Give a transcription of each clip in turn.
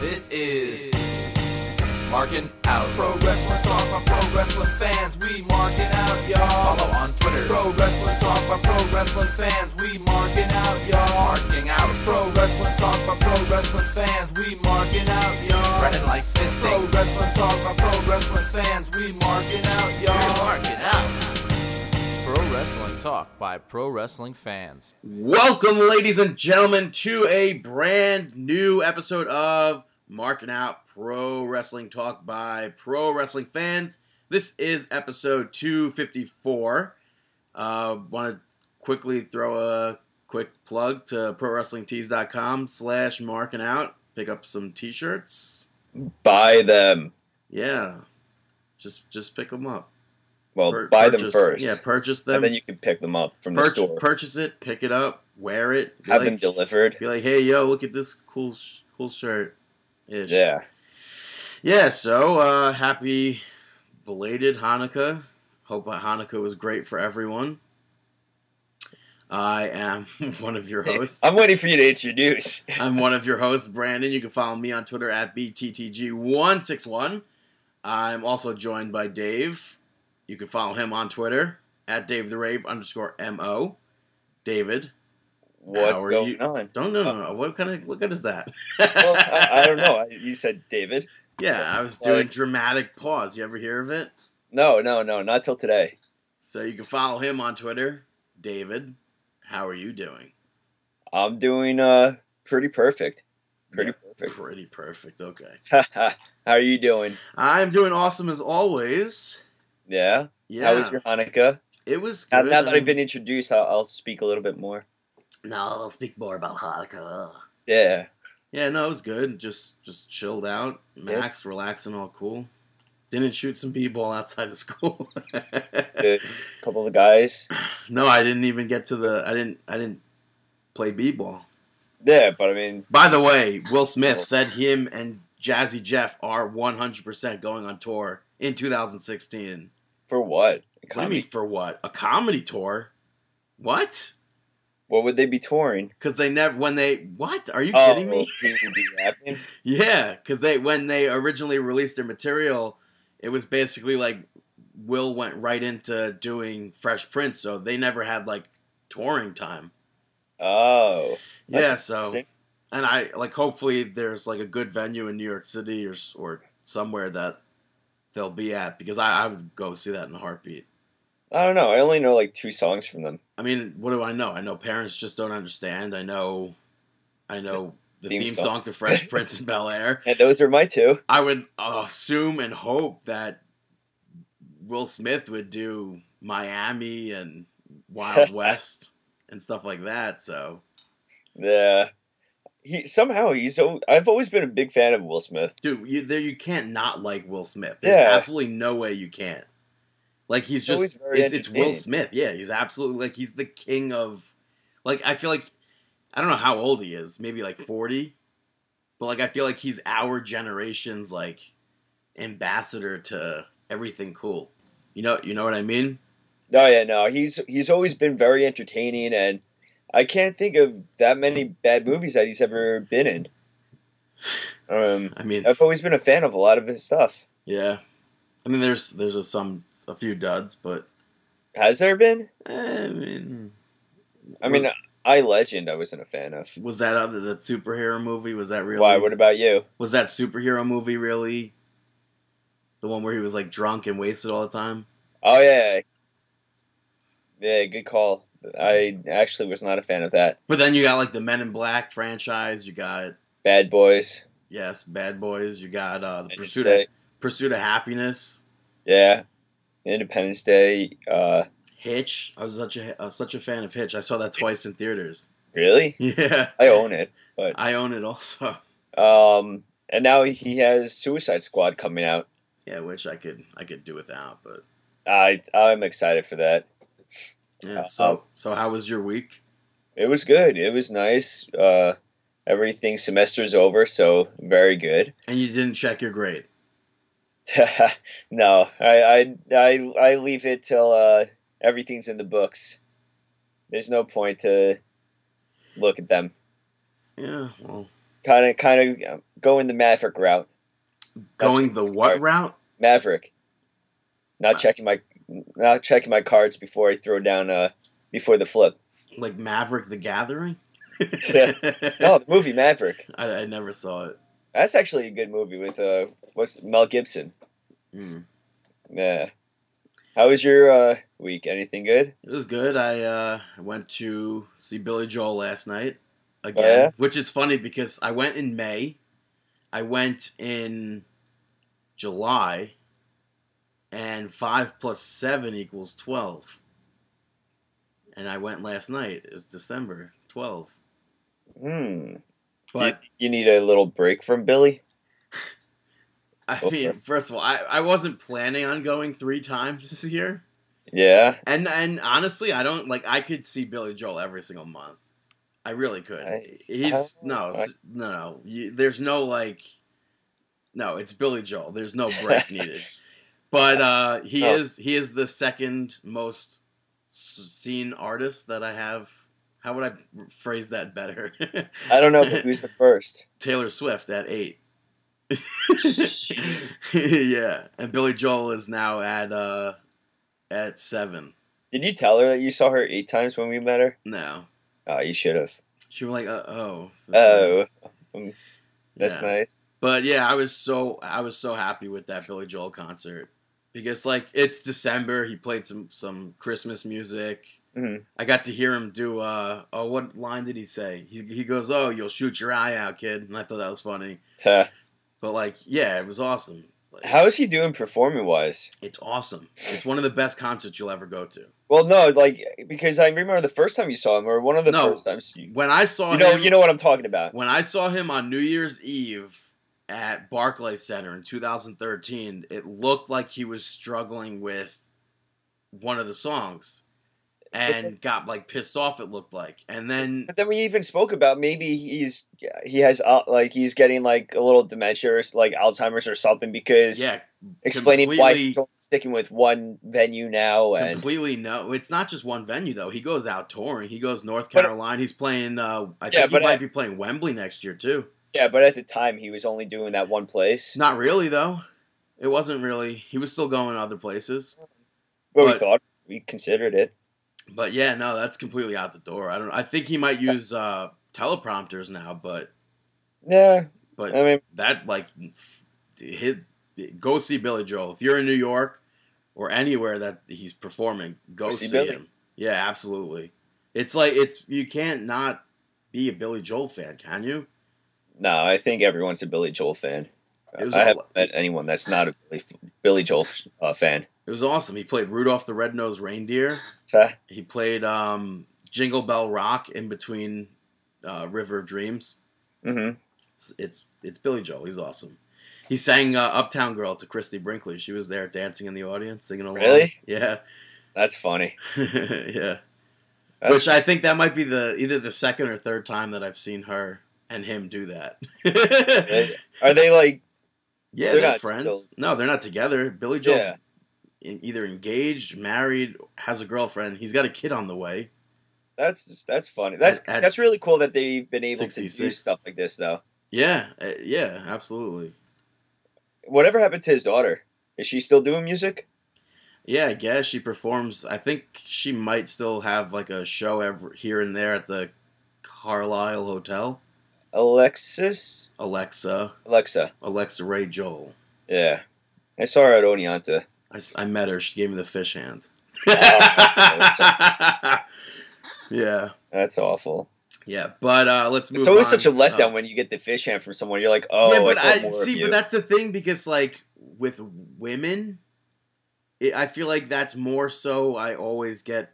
This is Marking Out. Pro Wrestling Talk by Pro Wrestling fans. We marking out, y'all. Follow on Twitter. Pro Wrestling Talk by Pro Wrestling fans. We marking out, y'all. Marking out. Pro Wrestling Talk by Pro Wrestling fans. We marking out, y'all. Spreading like fisting. Pro Wrestling Talk by Pro Wrestling fans. We marking out, y'all. We're marking out. Pro Wrestling Talk by Pro Wrestling fans. Welcome, ladies and gentlemen, to a brand new episode of Marking Out Pro Wrestling Talk by Pro Wrestling Fans. This is episode 254. Uh, Want to quickly throw a quick plug to ProWrestlingTees.com slash Marking Out. Pick up some t-shirts. buy them. Yeah, just just pick them up. Well, Pur- buy purchase- them first. Yeah, purchase them. and then you can pick them up from the store. purchase it, pick it up, wear it. Have like- them delivered. Be like, hey, yo, look at this cool, sh- cool shirt. Ish. Yeah. Yeah. So uh, happy belated Hanukkah. Hope Hanukkah was great for everyone. I am one of your hosts. I'm waiting for you to introduce. I'm one of your hosts, Brandon. You can follow me on Twitter at BTTG161. I'm also joined by Dave. You can follow him on Twitter at Dave the Rave underscore MO. David. What's going you- on? Don't no no no. What kind of what good is that? Well, I, I don't know. I- You said David? Yeah, I was Like- doing dramatic pause. You ever hear of it? No, no, no, not till today. So you can follow him on Twitter, David. How are you doing? I'm doing uh pretty perfect. Pretty perfect. Pretty perfect. Okay. How are you doing? I'm doing awesome as always. Yeah. Yeah. How was your Hanukkah? it was Now, good. now that I I've been introduced, I'll, I'll speak a little bit more. No, I'll speak more about Hanukkah. Yeah. Yeah, no, it was good. Just just chilled out, max, relaxing, all cool. Didn't shoot some b-ball outside of school. A couple of guys. no, I didn't even get to the. I didn't. I didn't play b-ball. Yeah, but I mean, By the way, Will Smith oh. said him and Jazzy Jeff are 100% going on tour in 2016. For what? What do you mean for what? A comedy tour? What? What would they be touring? Because they never when they what? Are you Oh, kidding me? Oh, he would be rapping? Yeah, because they when they originally released their material, it was basically like Will went right into doing Fresh Prince, so they never had like touring time. Oh. yeah, so and I like hopefully there's like a good venue in New York City or or somewhere that they'll be at because I, I would go see that in a heartbeat. I don't know. I only know like two songs from them. I mean, what do I know? I know parents just don't understand. I know, I know the theme, Theme song. song. to Fresh Prince in Bel Air. And those are my two. I would assume and hope that Will Smith would do Miami and Wild West and stuff like that. So, Yeah. He somehow he's I've always been a big fan of Will Smith. dude, you, there you can't not like Will Smith. There's Yeah. absolutely no way you can't. Like he's just it's, it's Will. Smith. Yeah, he's absolutely like he's the king of like I feel like I don't know how old he is, maybe like 40. But like I feel like he's our generation's like ambassador to everything cool. You know, you know what I mean? Oh yeah, no, he's he's always been very entertaining and I can't think of that many bad movies that he's ever been in. Um I mean, I've always been a fan of a lot of his stuff. yeah. I mean, there's there's a, some a few duds, but Has there been? eh, I mean, I mean, Was- I Legend I wasn't a fan of. was that other that superhero movie? Was that really? Why? What about you? Was that superhero movie really the one where he was like drunk and wasted all the time? Oh yeah. Yeah, good call. I actually was not a fan of that. But then you got like the Men in Black franchise. You got Bad Boys. yes, Bad Boys. You got uh, the Pursuit of, Pursuit of Happiness. Yeah. Independence Day. Uh, Hitch. I was such a uh, such a fan of Hitch. I saw that twice in theaters. really? Yeah, I own it. But I own it also. Um, and now he has Suicide Squad coming out. Yeah, which I could I could do without, but I I'm excited for that. Yeah. Uh, So so how was your week? It was good. It was nice. Uh, everything semester's over, so very good. And you didn't check your grade. no, I, I I I leave it till uh, everything's in the books. There's no point to look at them. Yeah, well, Kind of, kind of. going the Maverick route. Going the what route? Maverick. Not checking my not checking my cards before I throw down uh before the flip. Like Maverick the Gathering? Yeah. No, the movie Maverick. I, I never saw it. That's actually a good movie with uh what's Mel Gibson. Mm. Yeah. How was your uh week? Anything good? It was good. I uh, went to see Billy Joel last night again, Oh, yeah? which is funny because I went in May, I went in July, and five plus seven equals twelve. And I went last night. It's December twelve. Hmm. But you, you need a little break from Billy? I mean, first of all, I, I wasn't planning on going three times this year. Yeah. And and honestly, I don't like. I could see Billy Joel every single month. I really could. I- He's I- no, I- no, no. You, there's no like. No, it's Billy Joel. There's no break needed. But uh, he Oh. is he is the second most seen artist that I have. How would I phrase that better? I don't know, but who's the first? Taylor Swift at eight. yeah, and Billy Joel is now at uh at seven. Did you tell her that you saw her eight times when we met her? No, Oh, you should have. she was like, uh, "Oh, Oh, nice." um, that's Yeah. nice. But yeah, I was so I was so happy with that Billy Joel concert because like it's December. He played some some Christmas music. Mhm. I got to hear him do. uh Oh, what line did he say? He he goes, "Oh, you'll shoot your eye out, kid," and I thought that was funny. Huh. But like, yeah, it was awesome. Like, How is he doing performing wise? It's awesome. It's one of the best concerts you'll ever go to. Well, no, like because I remember the first time you saw him, or one of the No. first times. You, When I saw you know, him, you know what I'm talking about. when I saw him on New Year's Eve at Barclays Center in 2013, it looked like he was struggling with one of the songs and got like pissed off. It looked like, and then But then we even spoke about maybe he's he has uh, like he's getting like a little dementia or like Alzheimer's or something because yeah, explaining why he's sticking with one venue now and completely no. It's not just one venue though. He goes out touring. He goes North But- Carolina. He's playing. Uh, I Yeah, think he but might I- be playing Wembley next year too. Yeah, but at the time he was only doing that one place. Not really though. It wasn't really. He was still going other places. but, we thought we considered it. But yeah, no, that's completely out the door. I don't. I think he might use uh, teleprompters now, but Yeah, but I mean, that like his go see Billy Joel if you're in New York or anywhere that he's performing. Go, see, see him. Yeah, absolutely. It's like it's you can't not be a Billy Joel fan, can you? No, I think everyone's a Billy Joel fan. I all- haven't met anyone that's not a Billy, Billy Joel uh, fan. It was awesome. He played Rudolph the Red-Nosed Reindeer. He played um, Jingle Bell Rock in between uh, River of Dreams. hmm It's, it's it's Billy Joel. He's awesome. He sang uh, "Uptown Girl" to Christie Brinkley. She was there dancing in the audience, singing along. Really? Yeah, that's funny. yeah. That's, Which I think that might be the either the second or third time that I've seen her and him do that. Are they like? yeah, They're they're, not friends. still- No, they're not together. Billy Joel's Yeah, in- either engaged, married, has a girlfriend. He's got a kid on the way. that's that's funny. That's At- at that's really cool that they've been able to do stuff like this though. Yeah, uh, yeah, absolutely. Whatever happened to his daughter? Is she still doing music? Yeah, I guess she performs. I think she might still have like a show ever here and there at the Carlyle Hotel. Alexis, Alexa, Alexa. Alexa Ray Joel. Yeah, I saw her at Oneonta. I met her. She gave me the fish hand. yeah, That's awful. yeah. But uh, let's move. It's always on. such a letdown Oh. when you get the fish hand from someone. You're like, oh, yeah, but I, I, see. But that's the thing because like with women, it, I feel like that's more so. I always get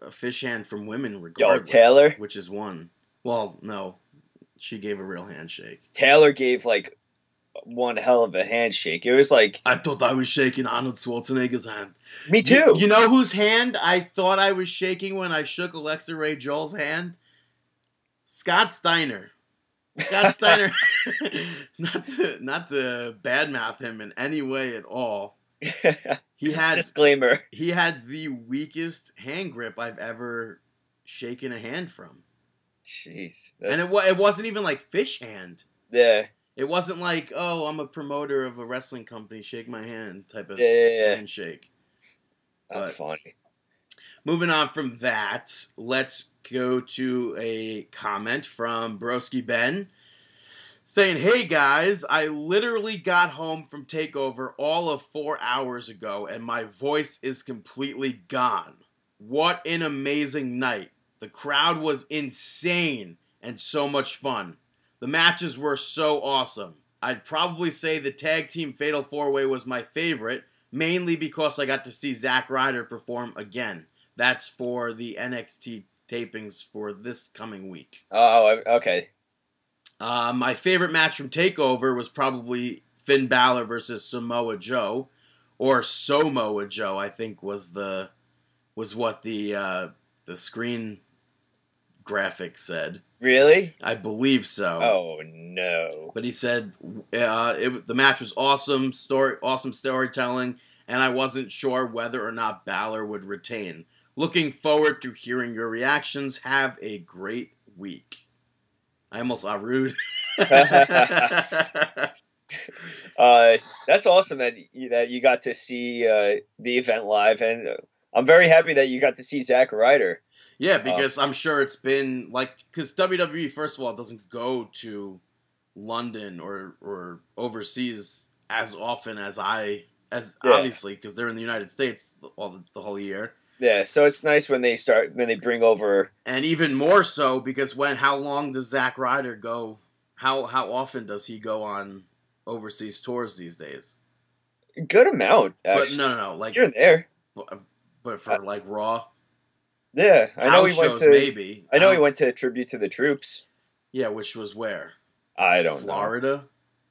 a fish hand from women, regardless. Taylor? which is one. Well, no, she gave a real handshake. Taylor gave like one hell of a handshake. It was like I thought I was shaking Arnold Schwarzenegger's hand. me You- too. You, know whose hand I thought I was shaking when I shook Alexa Ray Joel's hand? Scott Steiner. Scott Steiner. not to not to badmouth him in any way at all. He had Disclaimer. he had the weakest hand grip I've ever shaken a hand from, Jeez. and it wa- it wasn't even like fish hand. yeah. It wasn't like, oh, I'm a promoter of a wrestling company, shake my hand type of Yeah, yeah, yeah. handshake. That's But- funny. Moving on from that, let's go to a comment from Broski Ben saying, Hey guys, I literally got home from TakeOver all of four hours ago and my voice is completely gone. What an amazing night. The crowd was insane and so much fun. The matches were so awesome. I'd probably say the tag team Fatal 4 Way was my favorite, mainly because I got to see Zack Ryder perform again. That's for the NXT tapings for this coming week. Oh, okay. Uh, my favorite match from TakeOver was probably Finn Balor versus Samoa Joe, or Samoa Joe. I think was the was what the uh, the screen graphic said. Really? I believe so. Oh no. But he said uh, it, the match was awesome, story, awesome storytelling, and I wasn't sure whether or not Balor would retain. Looking forward to hearing your reactions. Have a great week. I almost saw rude. Uh, that's awesome that you, that you got to see uh, the event live, and uh, I'm very happy that you got to see Zack Ryder. Yeah, uh, because I'm sure it's been like because WWE first of all doesn't go to London or or overseas as often as I as Yeah. obviously because they're in the United States all the, the whole year. Yeah, so it's nice when they start when they bring over. and even more so because when how long does Zack Ryder go? How how often does he go on overseas tours these days? Good amount, But no, no, no, like and there. but, but for like Raw Yeah, I know house he went shows, to. maybe. I know he went to tribute to the troops. Yeah, which was where I don't Florida.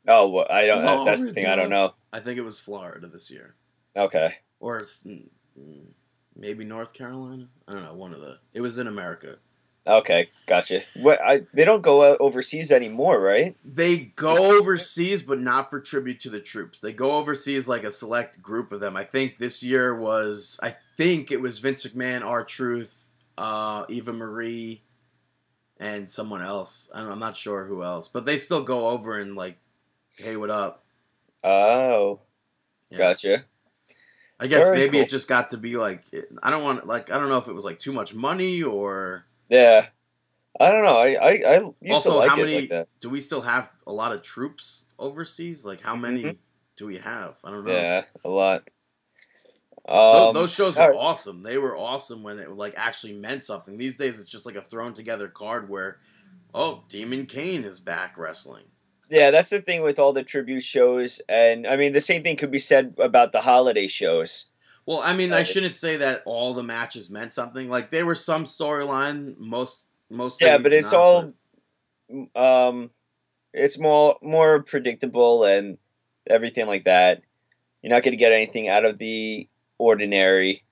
know. Oh, well, I don't. that- That's the thing. I don't know. I think it was Florida this year, Okay. or it's, mm, mm, maybe North Carolina. I don't know. One of the. It was in America. Okay, gotcha. What? I they don't go out overseas anymore, right? They go overseas, but not for tribute to the troops. They go overseas like a select group of them. I think this year was, I think it was Vince McMahon, R Truth, uh, Eva Marie, and someone else. I don't, I'm not sure who else, but they still go over and like, hey, what up? Oh, Yeah. gotcha. I guess Very maybe cool. it just got to be like, I don't want like, I don't know if it was like too much money or. Yeah. I don't know. I I, I Also, like how many like do we still have a lot of troops overseas? Like, how many Mhm. do we have? I don't know. Yeah, a lot. Um, those shows all were right. awesome. They were awesome when it like actually meant something. These days, it's just like a thrown together card where, oh, Demon Kane is back wrestling. yeah, that's the thing with all the tribute shows, and I mean the same thing could be said about the holiday shows. Well, I mean, I shouldn't say that all the matches meant something. Like there were some storyline, most most. Yeah, but it's not, all, um, it's more more predictable and everything like that. You're not going to get anything out of the ordinary.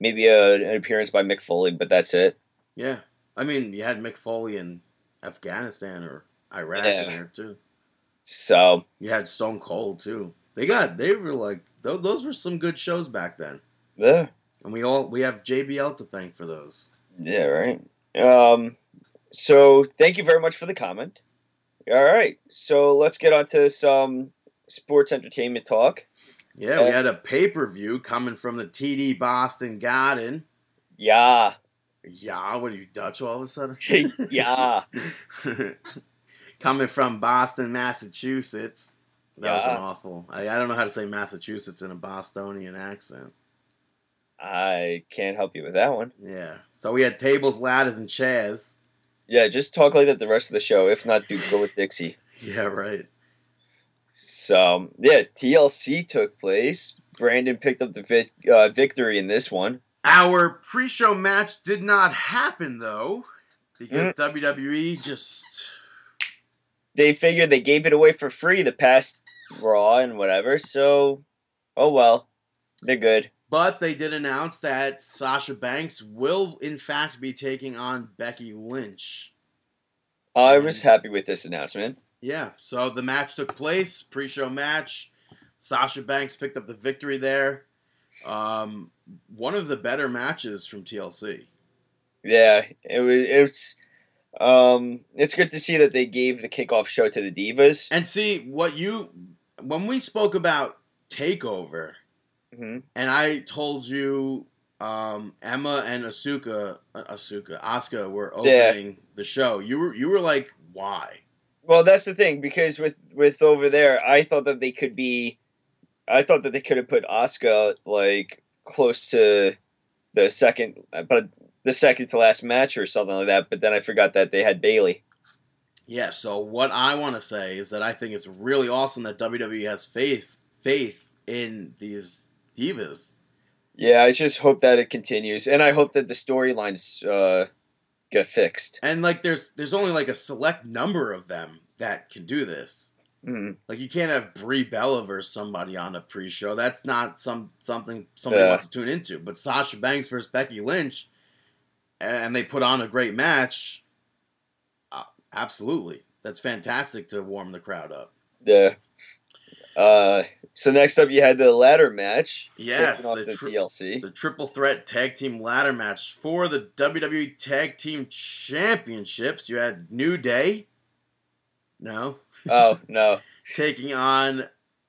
Maybe a, an appearance by Mick Foley, but that's it. yeah. I mean, you had Mick Foley in Afghanistan or Iraq Yeah. in there too. So You had Stone Cold too. They got they were like th- those were some good shows back then, yeah, and we all we have JBL to thank for those. yeah, right. Um, so thank you very much for the comment. All right, so let's get on to some sports entertainment talk. Yeah, we Uh, had a pay per view coming from the TD Boston Garden. Yeah, Yeah, what are you Dutch all of a sudden? yeah. coming from Boston, Massachusetts. That was an awful. I, I don't know how to say Massachusetts in a Bostonian accent. I can't help you with that one. Yeah. So we had tables, ladders, and chairs. Yeah, just talk like that the rest of the show. If not, do go with Dixie. Yeah, right. So yeah, TLC took place. Brandon picked up the uh, victory in this one. Our pre-show match did not happen though, because Mm. WWE just They figured they gave it away for free the past Raw and whatever. So, oh well, they're good. But they did announce that Sasha Banks will, in fact, be taking on Becky Lynch. I was happy with this announcement. Yeah, so the match took place, pre-show match. Sasha Banks picked up the victory there. Um, one of the better matches from TLC. Yeah, it was. It's. Um, it's good to see that they gave the kickoff show to the Divas. And see what you when we spoke about Takeover, hmm and I told you um, Emma and Asuka, uh, Asuka, Asuka were Yeah. opening the show. You were you were like, why? Well, that's the thing because with with over there, I thought that they could be, I thought that they could have put Asuka like close to the second, but the second to last match or something like that. But then I forgot that they had Bayley. Yeah. So what I want to say is that I think it's really awesome that WWE has faith faith in these divas. Yeah, I just hope that it continues, and I hope that the storylines uh, get fixed. And like, there's there's only like a select number of them that can do this. Mhm. Like, you can't have Brie Bella versus somebody on a pre-show. That's not some something somebody Yeah. wants to tune into. But Sasha Banks versus Becky Lynch, and they put on a great match. Absolutely, that's fantastic to warm the crowd up. Yeah. uh, so next up, you had the ladder match. Yes, the the, tri- TLC. The triple threat tag team ladder match for the WWE Tag Team Championships. You had New Day. No, oh no, taking on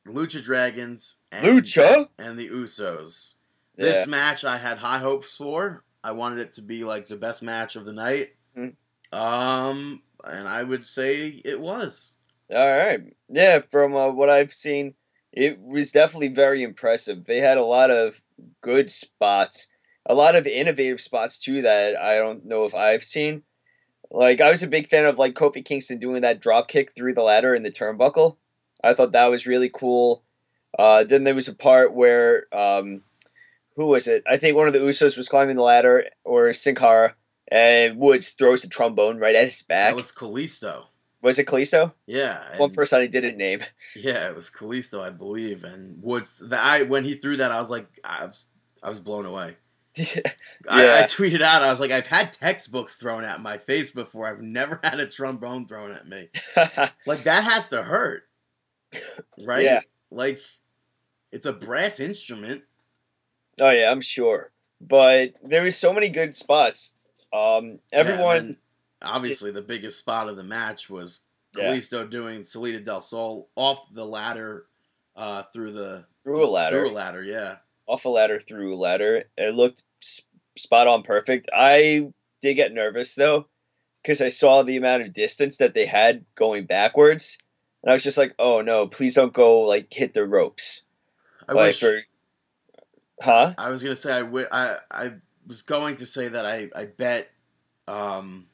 Lucha Dragons and, Lucha. and the Usos. Yeah. This match I had high hopes for. I wanted it to be like the best match of the night. Mhm. Um, and I would say it was. All right. Yeah, from uh, what I've seen, it was definitely very impressive. They had a lot of good spots, a lot of innovative spots too that I don't know if I've seen. Like I was a big fan of like Kofi Kingston doing that drop kick through the ladder in the turnbuckle. I thought that was really cool. Uh, then there was a part where um, who was it? I think one of the Usos was climbing the ladder or Sin Cara, and Woods throws a trombone right at his back. That was Kalisto. was it Kalisto? Yeah. One person I didn't name. Yeah, it was Kalisto, I believe, and Woods. The, I when he threw that, I was like, I was, I was blown away. I, I tweeted out, I was like, I've had textbooks thrown at my face before. I've never had a trombone thrown at me. Like that has to hurt, right? Yeah. Like it's a brass instrument. oh yeah, I'm sure. But there was so many good spots. Um, Yeah, everyone, then obviously, the biggest spot of the match was Yeah. Kalisto doing Salida del Sol off the ladder, uh, through the through a ladder, Through a ladder, yeah. off a ladder, through a ladder. It looked spot on, perfect. I did get nervous though, because I saw the amount of distance that they had going backwards, and I was just like, "Oh no, please don't go like hit the ropes." I like wish. for, huh? I was gonna say I, wi- I I was going to say that I I bet um,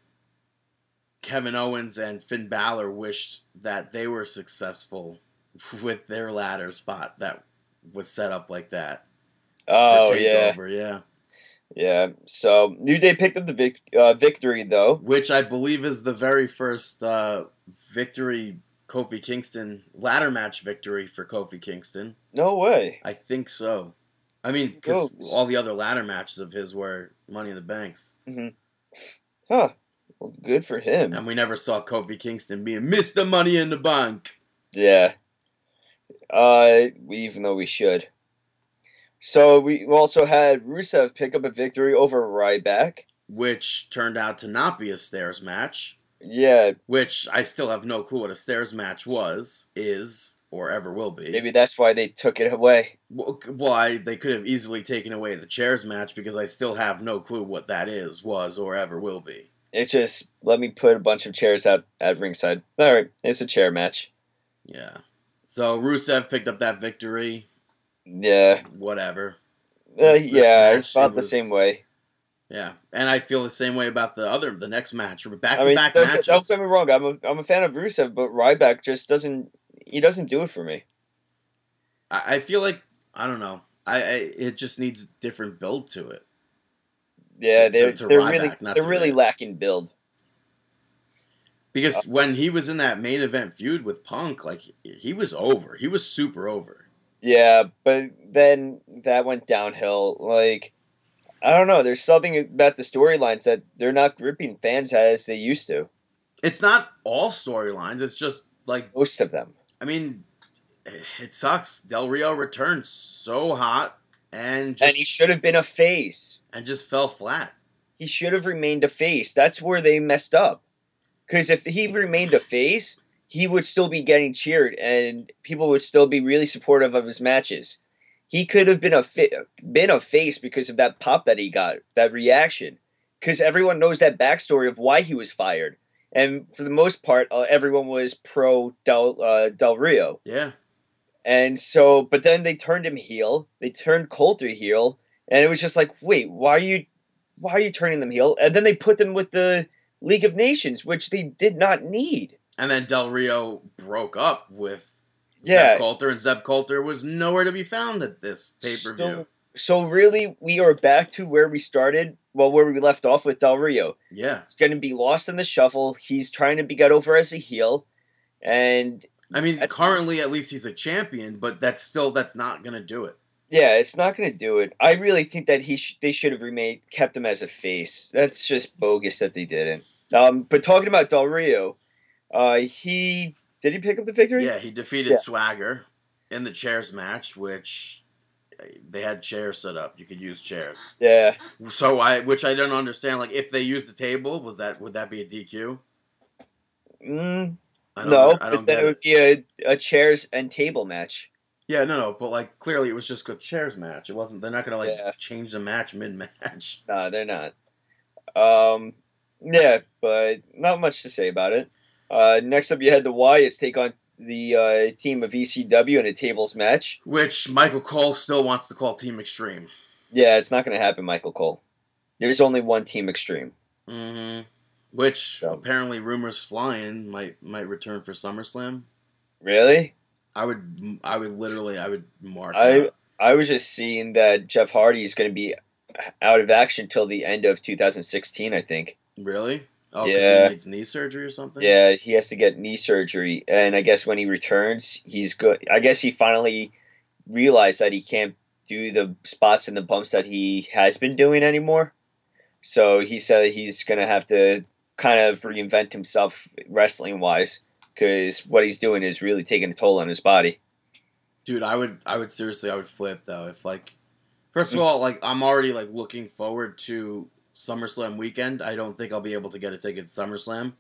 Kevin Owens and Finn Balor wished that they were successful with their ladder spot that was set up like that Oh yeah. Yeah, yeah. So New Day picked up the vic- uh, victory though. which I believe is the very first uh, victory Kofi Kingston ladder match victory for Kofi Kingston. No way. I think so. I mean, because all the other ladder matches of his were Money in the Banks. Huh. Well, good for him. And we never saw Kofi Kingston being Mr. Money in the Bank. Yeah. Uh, we, even though we should. So we also had Rusev pick up a victory over Ryback. Which turned out to not be a stairs match. Yeah, Which I still have no clue what a stairs match was, is, or ever will be. maybe that's why they took it away. Well, c- well, I, they could have easily taken away the chairs match because I still have no clue what that is, was, or ever will be. It just let me put a bunch of chairs out at ringside. All right, it's a chair match. Yeah. So Rusev picked up that victory. Yeah, Whatever. uh, This- this yeah, match, it's about it the same way. Yeah, and I feel the same way about the other, the next match, back to back don't, matches. don't get me wrong. I'm a, I'm a fan of Rusev, but Ryback just doesn't. He doesn't do it for me. I, I feel like I don't know. I, I it just needs different build to it. Yeah, To- to- they're to they're Ryback, really not they're really lacking build. Because Uh, when he was in that main event feud with Punk, like he was over. He was super over. Yeah, but then that went downhill. Like, I don't know. There's something about the storylines that they're not gripping fans as they used to. It's not all storylines. It's just like Most of them. I mean, it sucks. Del Rio returned so hot and just and he should have been a face. and just fell flat. He should have remained a face. That's where they messed up. Because if he remained a face, he would still be getting cheered, and people would still be really supportive of his matches. He could have been a fi- been a face because of that pop that he got, that reaction. Because everyone knows that backstory of why he was fired, and for the most part, uh, everyone was pro Del uh, Del Rio. Yeah. And so, but then they turned him heel. They turned Colter heel, and it was just like, wait, why are you, why are you turning them heel? And then they put them with the League of Nations, which they did not need. And then Del Rio broke up with Yeah. Zeb Colter, and Zeb Colter was nowhere to be found at this pay per view. So, so really, we are back to where we started. Well, where we left off with Del Rio. yeah. It's going to be lost in the shuffle. He's trying to be got over as a heel, and I mean, currently at least he's a champion, but that's still that's not gonna do it. yeah, it's not going to do it. I really think that he sh- they should have remained kept him as a face. That's just bogus that they didn't. Um, but talking about Del Rio, uh, he did he pick up the victory? Yeah, he defeated Yeah. Swagger in the chairs match, which they had chairs set up. You could use chairs. Yeah. So I, which I don't understand. Like, if they used a table, was that would that be a DQ? Mm, I don't, no, I don't but then get it would be a, a chairs and table match. Yeah, no, no, but like clearly it was just a chairs match. It wasn't. They're not gonna like Yeah. change the match mid match. No, they're not. Um, yeah, but not much to say about it. Uh, next up, you had the Wyatts take on the uh, team of ECW in a tables match. Which Michael Cole still wants to call Team Extreme. Yeah, it's not going to happen, Michael Cole. There's only one Team Extreme. Mm-hmm. Which So- apparently rumors flying might might return for SummerSlam. Really? I would I would literally I would mark. I out. I was just seeing that Jeff Hardy is going to be out of action till the end of 2016. I think. really. Oh, Yeah. he needs knee surgery or something. Yeah, he has to get knee surgery, and I guess when he returns, he's good. I guess he finally realized that he can't do the spots and the bumps that he has been doing anymore. So he said he's gonna have to kind of reinvent himself wrestling wise, because what he's doing is really taking a toll on his body. dude i would i would seriously i would flip though if like first of mm. all like i'm already like looking forward to summerslam weekend i don't think i'll be able to get a ticket to summerslam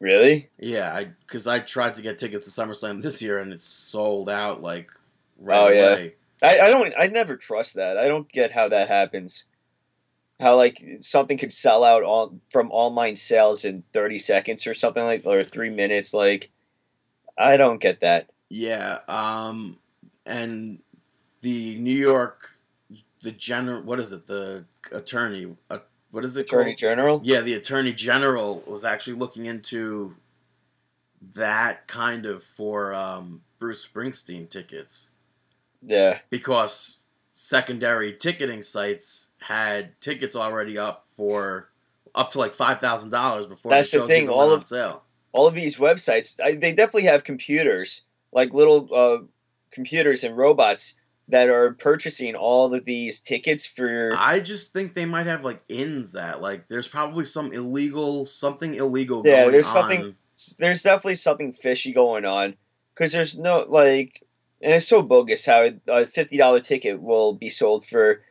Really? yeah i because i tried to get tickets to summerslam this year and it's sold out like right Oh, yeah. away I, I don't. I never trust that. I don't get how that happens. How like something could sell out on from online sales in thirty seconds or something like or three minutes. Like, I don't get that. yeah um and the new york the general what is it the attorney uh, what is it Attorney called General. Yeah, the attorney general was actually looking into that kind of for um, Bruce Springsteen tickets Yeah. because secondary ticketing sites had tickets already up for up to like five thousand dollars before That's the the thing, all of- sale. All of these websites, I, they definitely have computers, like little uh, computers and robots that are purchasing all of these tickets for. I just think they might have like ins that like there's probably some illegal something illegal going on. Yeah, there's on. something- There's definitely something fishy going on because there's no like, and it's so bogus how a fifty dollar ticket will be sold for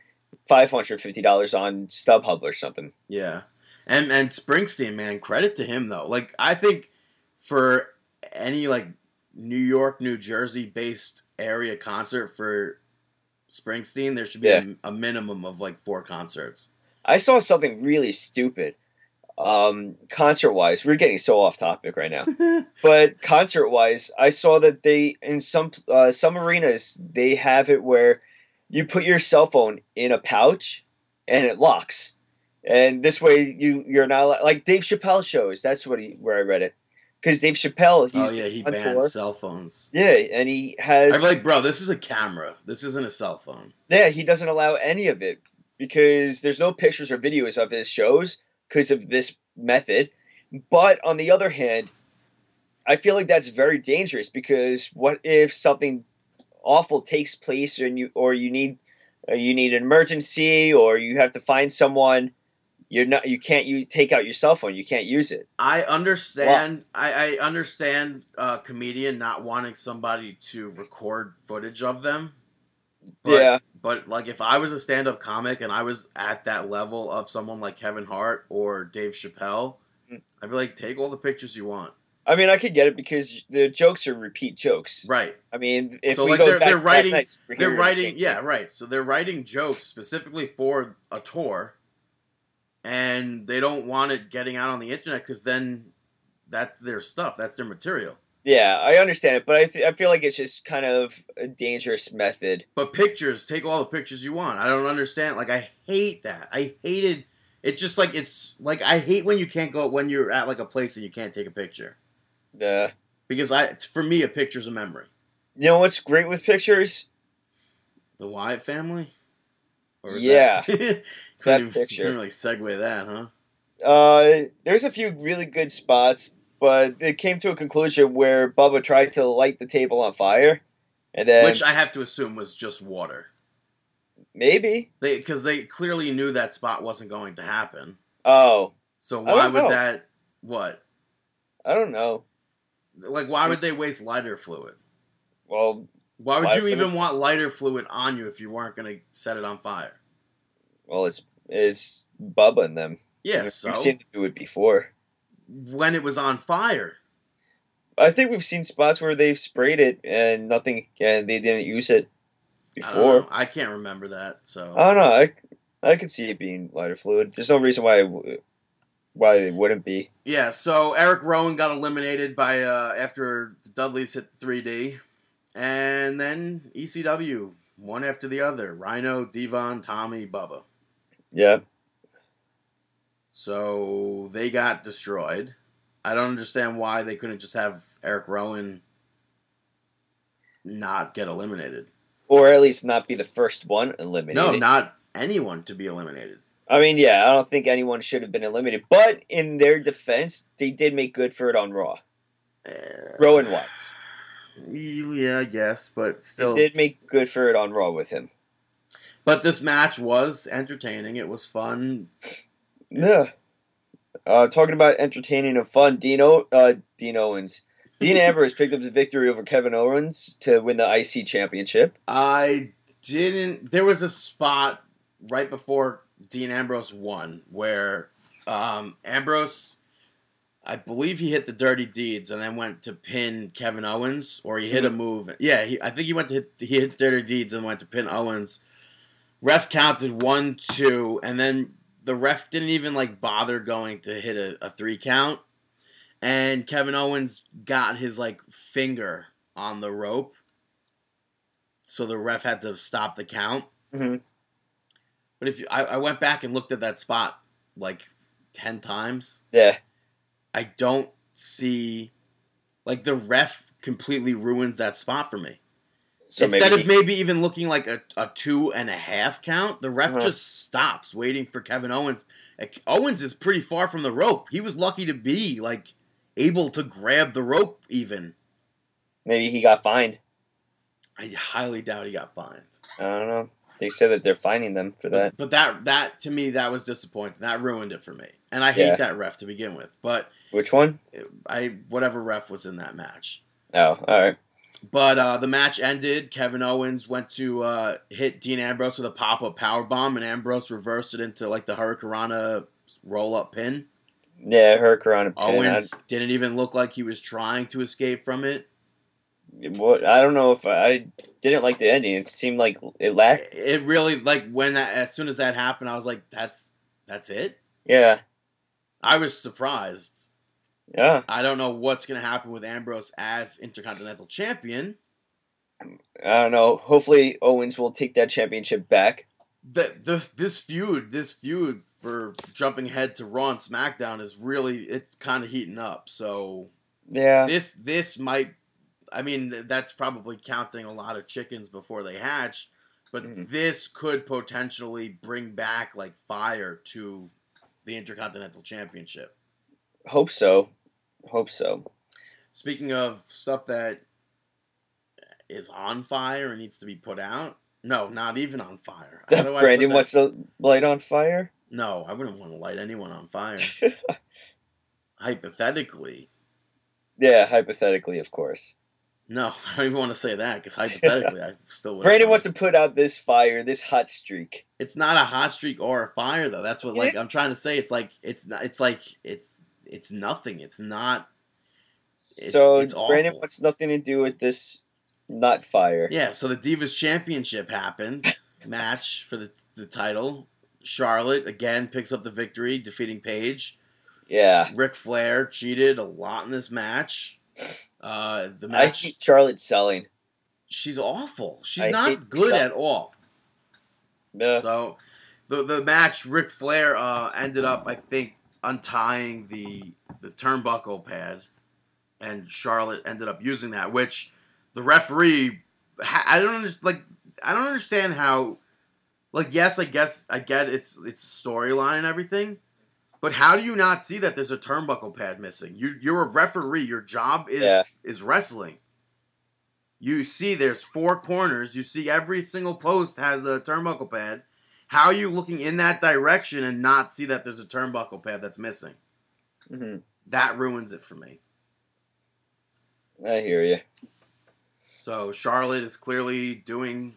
five hundred fifty dollars on StubHub or something. Yeah. And and Springsteen, man, credit to him though. Like I think for any like New York, New Jersey based area concert for Springsteen, there should be Yeah. a, a minimum of like four concerts. I saw something really stupid. Um, concert wise, we're getting so off topic right now. but concert wise, I saw that they in some uh, some arenas they have it where you put your cell phone in a pouch and it locks, and this way you you're not like Dave Chappelle shows. That's what he where I read it because Dave Chappelle. He's, oh yeah, he banned tour. cell phones. yeah, and he has I'm like, bro, this is a camera. This isn't a cell phone. yeah he doesn't allow any of it because there's no pictures or videos of his shows because of this method. But on the other hand, I feel like that's very dangerous because what if something awful takes place and you or you need uh, you need an emergency or you have to find someone you're not you can't you take out your cell phone you can't use it I understand. I, I understand a comedian not wanting somebody to record footage of them. But, yeah But like, if I was a stand-up comic and I was at that level of someone like Kevin Hart or Dave Chappelle, Mm. I'd be like, take all the pictures you want. I mean, I could get it because the jokes are repeat jokes. Right. I mean, if So, we like, go they're- back they're writing- Black They're writing, yeah, right. So they're writing jokes specifically for a tour, and they don't want it getting out on the internet because then that's their stuff. That's their material. Yeah, I understand it, but I th- I feel like it's just kind of a dangerous method. But pictures, take all the pictures you want. I don't understand. Like I hate that. I hated. It's just like it's like I hate when you can't go when you're at like a place and you can't take a picture The because I for me a picture's a memory. you know what's great with pictures? The Wyatt family. Yeah, that, couldn't that even- picture. Couldn't really segue that, huh? Uh, there's a few really good spots, but it came to a conclusion where Bubba tried to light the table on fire, and then Which I have to assume was just water. maybe They because they clearly knew that spot wasn't going to happen. oh So why would know. that? What? I don't know. Like why would they waste lighter fluid? Well, Why would Why you even it- want lighter fluid on you if you weren't going to set it on fire? well, it's it's Bubba and them. Yeah, We've seen them do it before. when it was on fire, I think we've seen spots where they've sprayed it and nothing, and they didn't use it I, don't before. know. I can't remember that. So I don't know. I, I could see it being lighter fluid. There's no reason why it, why it wouldn't be. yeah, so Eric Rowan got eliminated by uh, after the Dudleys hit 3D, and then ECW one after the other: Rhino, Devon, Tommy, Bubba. Yeah. So they got destroyed. I don't understand why they couldn't just have Eric Rowan not get eliminated. Or at least not be the first one eliminated. No, not anyone to be eliminated. I mean, yeah, I don't think anyone should have been eliminated. But in their defense, they did make good for it on Raw. Uh, Rowan Watts. Yeah, I guess, but still. They did make good for it on Raw with him. But this match was entertaining. It was fun. Yeah. Uh, talking about entertaining and fun, Dino, uh, Dean Owens. Dean Ambrose picked up the victory over Kevin Owens to win the IC championship. I didn't. There was a spot right before Dean Ambrose won where um, Ambrose, I believe he hit the dirty deeds and then went to pin Kevin Owens, or he hit a move. Yeah, he, I think he went to hit, he hit dirty deeds and went to pin Owens. Ref counted one, two, and then the ref didn't even like bother going to hit a, a three count. And Kevin Owens got his like finger on the rope so the ref had to stop the count. hmm But if you, I, I went back and looked at that spot like ten times, Yeah. I don't see like the ref completely ruins that spot for me. So Instead maybe of maybe even looking like a, a two and a half count, the ref Uh-huh. just stops waiting for Kevin Owens. Owens is pretty far from the rope. He was lucky to be like able to grab the rope. Even maybe he got fined. I highly doubt he got fined. I don't know. They said that they're finding them for that. But, but that that to me that was disappointing. That ruined it for me. And I hate Yeah. that ref to begin with. But Which one? I whatever ref was in that match. Oh, all right. But uh, the match ended. Kevin Owens went to uh, hit Dean Ambrose with a pop up power bomb, and Ambrose reversed it into like the Hurricanrana roll up pin. Yeah, Hurricane. Owens didn't even look like he was trying to escape from it. What I don't know if I, I didn't like the ending. It seemed like it lacked. It really like when that as soon as that happened, I was like, "That's that's it." Yeah, I was surprised. yeah. I don't know what's going to happen with Ambrose as Intercontinental Champion. I don't know. Hopefully, Owens will take that championship back. The, this this feud, this feud for jumping ahead to Raw and SmackDown is really it's kind of heating up. So Yeah, this this might, I mean, that's probably counting a lot of chickens before they hatch, but Mhm. this could potentially bring back like fire to the Intercontinental Championship. hope so. Hope so. Speaking of stuff that is on fire and needs to be put out, no, not even on fire. How do I Brandon that? wants to light on fire. No, I wouldn't want to light anyone on fire. Hypothetically, Yeah, hypothetically, of course. No, I don't even want to say that because hypothetically, I still would. Brandon wants to put out this fire, this hot streak. It's not a hot streak or a fire though. That's what like. I'm trying to say. It's like it's not. It's like it's it's nothing. It's not. It's- so it's Brandon awful. wants nothing to do with this Not fire. Yeah, so the Divas Championship happened. match for the the title. Charlotte again picks up the victory, defeating Paige. Yeah. Ric Flair cheated a lot in this match. Uh, the I match, hate Charlotte selling. she's awful. She's I not good some- at all. Yeah. So the the match, Ric Flair uh, ended up, I think, untying the the turnbuckle pad, and Charlotte ended up using that, which the referee. I don't understand. Like I don't understand how. Like yes, I guess I get it's it's storyline and everything, but how do you not see that there's a turnbuckle pad missing? You you're a referee. Your job is Yeah. is wrestling. You see, there's four corners. You see, every single post has a turnbuckle pad. How are you looking in that direction and not see that there's a turnbuckle pad that's missing? hmm That ruins it for me. I hear you. So Charlotte is clearly doing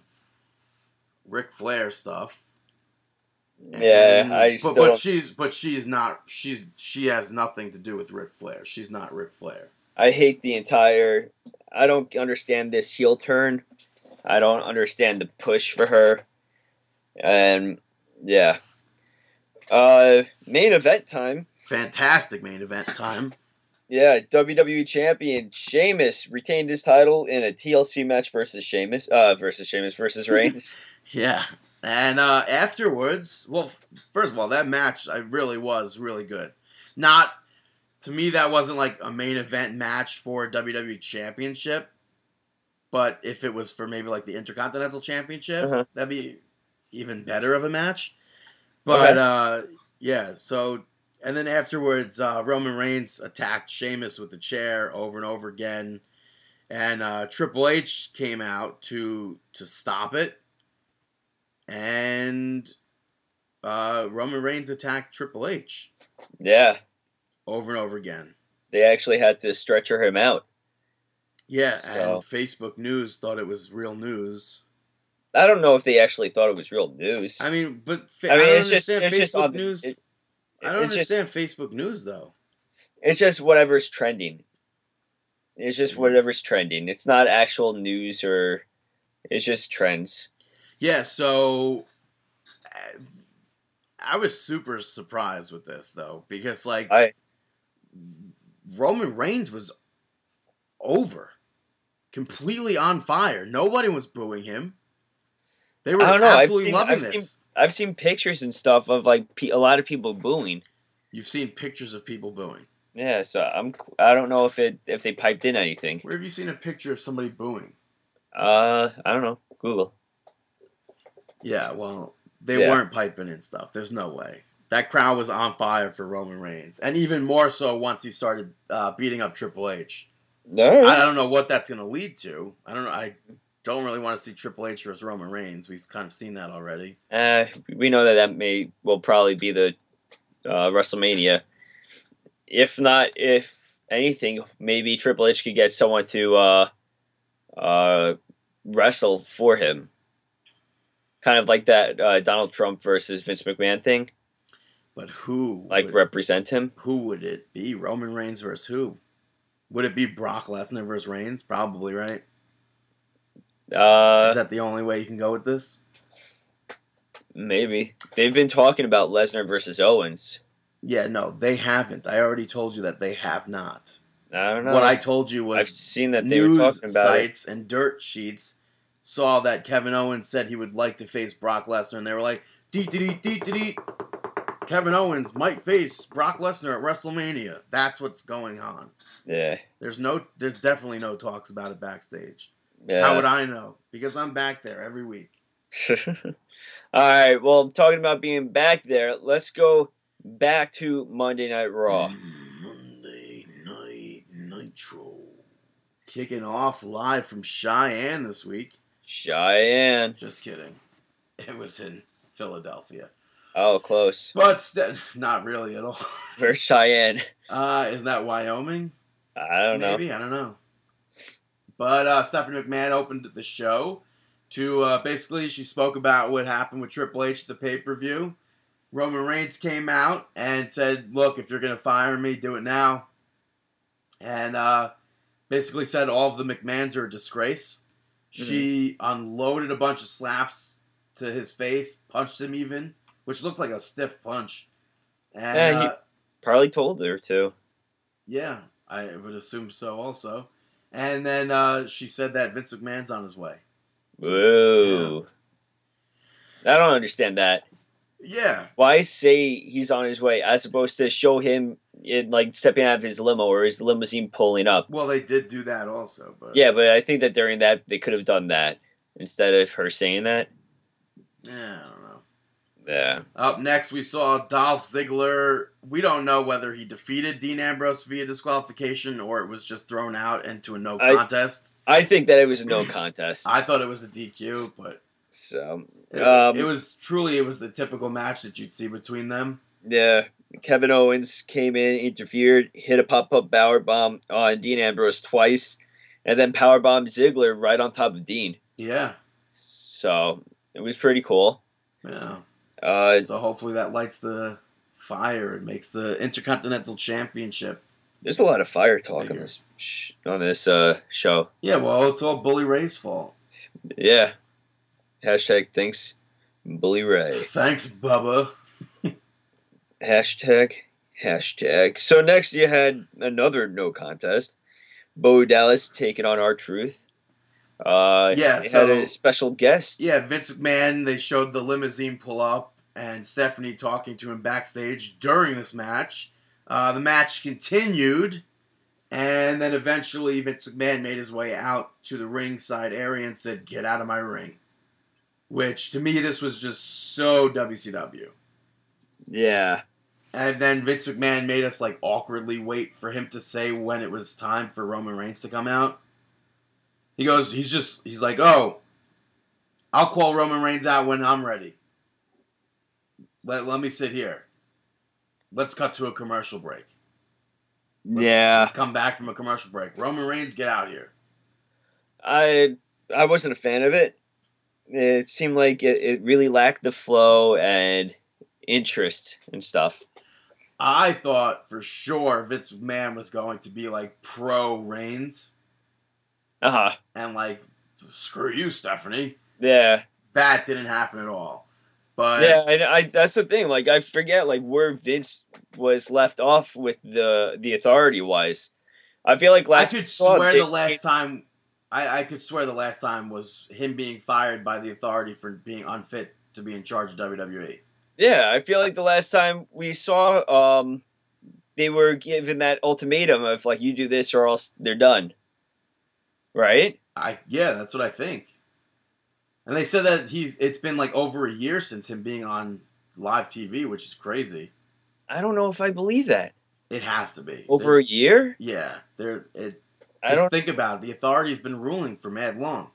Ric Flair stuff. Yeah, And- I but, still. but she's but she's not she's she has nothing to do with Ric Flair. She's not Ric Flair. I hate the entire. I don't understand this heel turn. I don't understand the push for her. And yeah. Uh main event time. Fantastic main event time. Yeah, WWE champion Sheamus retained his title in a TLC match versus Sheamus. Uh versus Sheamus versus Reigns. Yeah. And uh, afterwards, well, first of all, that match I really was really good. Not to me, that wasn't like a main event match for WWE Championship, but if it was for maybe like the Intercontinental Championship, Uh-huh. that'd be even better of a match. But Okay. uh, yeah, so and then afterwards, uh, Roman Reigns attacked Sheamus with the chair over and over again, and uh, Triple H came out to to stop it, and uh, Roman Reigns attacked Triple H yeah. over and over again. They actually had to stretcher him out. Yeah, So- and Facebook News thought it was real news. I don't know if they actually thought it was real news. I mean, but fa- I mean, I don't it's just understand just Facebook the- News. it- I don't it's just- understand Facebook News though. It's just whatever's trending. It's just whatever's trending. It's not actual news or it's just trends. Yeah, so I was super surprised with this though because like I- Roman Reigns was over, completely on fire. Nobody was booing him. They were I don't know, I've absolutely seen- loving I've seen- this. I've seen pictures and stuff of like pe- a lot of people booing. You've seen pictures of people booing. Yeah, so I'm I don't know if it if they piped in anything. Where have you seen a picture of somebody booing? Uh, I don't know. Google. Yeah, well, they Yeah. weren't piping and stuff. There's no way. That crowd was on fire for Roman Reigns, and even more so once he started uh, beating up Triple H. No. I don't know what that's going to lead to. I don't know. I don't really want to see Triple H versus Roman Reigns. We've kind of seen that already. Uh, we know that that may will probably be the uh, WrestleMania. If not, if anything, maybe Triple H could get someone to uh, uh, wrestle for him, kind of like that uh, Donald Trump versus Vince McMahon thing, But who? like would, represent him. who would it be? Roman Reigns versus who? Would it be Brock Lesnar versus Reigns? Probably, right? Uh, Is that the only way you can go with this? maybe they've been talking about Lesnar versus Owens. Yeah, no, they haven't. I already told you that they have not. I don't know. What I told you was I've seen that they were news talking about it. sites and dirt sheets saw that Kevin Owens said he would like to face Brock Lesnar, and they were like, deet deet deet deet deet. Kevin Owens might face Brock Lesnar at WrestleMania. That's what's going on. Yeah, There's no, there's definitely no talks about it backstage. yeah. How would I know? Because I'm back there every week. All right. Well, talking about being back there, let's go back to Monday Night Raw. Monday Night Nitro. Kicking off live from Cheyenne this week. Cheyenne. Just kidding. It was in Philadelphia. Oh, close. But st- not really at all. Where's Cheyenne? Uh, is that Wyoming? I don't know. Maybe I don't know. But uh, Stephanie McMahon opened the show to uh, basically she spoke about what happened with Triple H at the pay per view, Roman Reigns came out and said, "Look, if you're gonna fire me, do it now." And uh, basically said all of the McMahon's are a disgrace. She unloaded a bunch of slaps to his face, punched him even, which looked like a stiff punch. And Yeah, he- uh, Probably told her to. yeah, I would assume so also. And then uh, she said that Vince McMahon's on his way. Whoa. I don't understand that. Yeah, Why say he's on his way as opposed to show him in like stepping out of his limo or his limousine pulling up? well, they did do that also, but Yeah, but I think that during that they could have done that instead of her saying that. yeah, I don't know. Yeah. Up next, we saw Dolph Ziggler. We don't know whether he defeated Dean Ambrose via disqualification or it was just thrown out into a no I- contest. I think that it was a no contest. I thought it was a DQ, but So it, Um, it was truly it was the typical match that you'd see between them. yeah, Kevin Owens came in, interfered, hit a pop up power bomb on Dean Ambrose twice, and then power bombed Ziggler right on top of Dean. Yeah, So it was pretty cool. yeah. Uh, So hopefully that lights the fire and makes the Intercontinental Championship. there's a lot of fire talk on this sh- on this uh, show. Yeah, well, it's all Bully Ray's fault. Yeah. Hashtag thanks, Bully Ray. Thanks, Bubba. Hashtag, hashtag. So next you had another no contest. Bo Dallas taking on R-Truth. Uh, Yeah, so- had a special guest. Yeah, Vince McMahon, they showed the limousine pull up and Stephanie talking to him backstage during this match. Uh, the match continued, and then eventually Vince McMahon made his way out to the ringside area and said, Get out of my ring. Which, to me, this was just so WCW. Yeah, And then Vince McMahon made us like awkwardly wait for him to say when it was time for Roman Reigns to come out. He goes, he's just, he's like, oh, I'll call Roman Reigns out when I'm ready. Let, let me sit here. Let's cut to a commercial break. Let's, yeah. Let's come back from a commercial break. Roman Reigns, get out here. I I wasn't a fan of it. It seemed like it, it really lacked the flow and interest and stuff. I thought for sure Vince McMahon was going to be like pro Reigns Uh huh. and like, screw you, Stephanie. Yeah. That didn't happen at all. But Yeah, and I that's the thing. Like I forget like where Vince was left off with the the authority wise. I feel like last I could we saw him, swear the last time I, I could swear the last time was him being fired by the authority for being unfit to be in charge of. WWE. Yeah, I feel like the last time we saw um they were given that ultimatum of like you do this or else they're done. Right? I yeah, that's what I think. And they said that he's it's been like over a year since him being on live TV, which is crazy. I don't know if I believe that. It has to be Over a year? Yeah, there. It. I Just don't think about it. The authority's been ruling for mad long.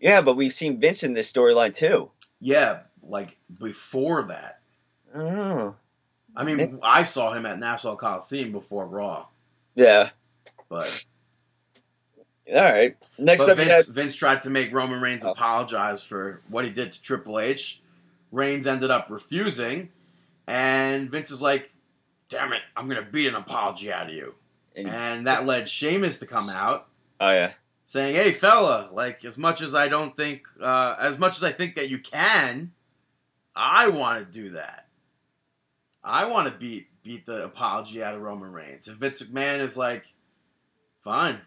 Yeah, but we've seen Vince in this storyline too. Yeah, like before that. Know. I mean, I saw him at Nassau Coliseum before Raw, Yeah. but All right. Next But up, Vince, had Vince tried to make Roman Reigns Oh. apologize for what he did to Triple H. Reigns ended up refusing, and Vince is like, "Damn it, I'm gonna beat an apology out of you." And- And that led Sheamus to come out oh yeah, saying, "Hey, fella, like as much as I don't think, uh, as much as I think that you can, I want to do that. I want to beat beat the apology out of Roman Reigns." And Vince McMahon is like, "Fine."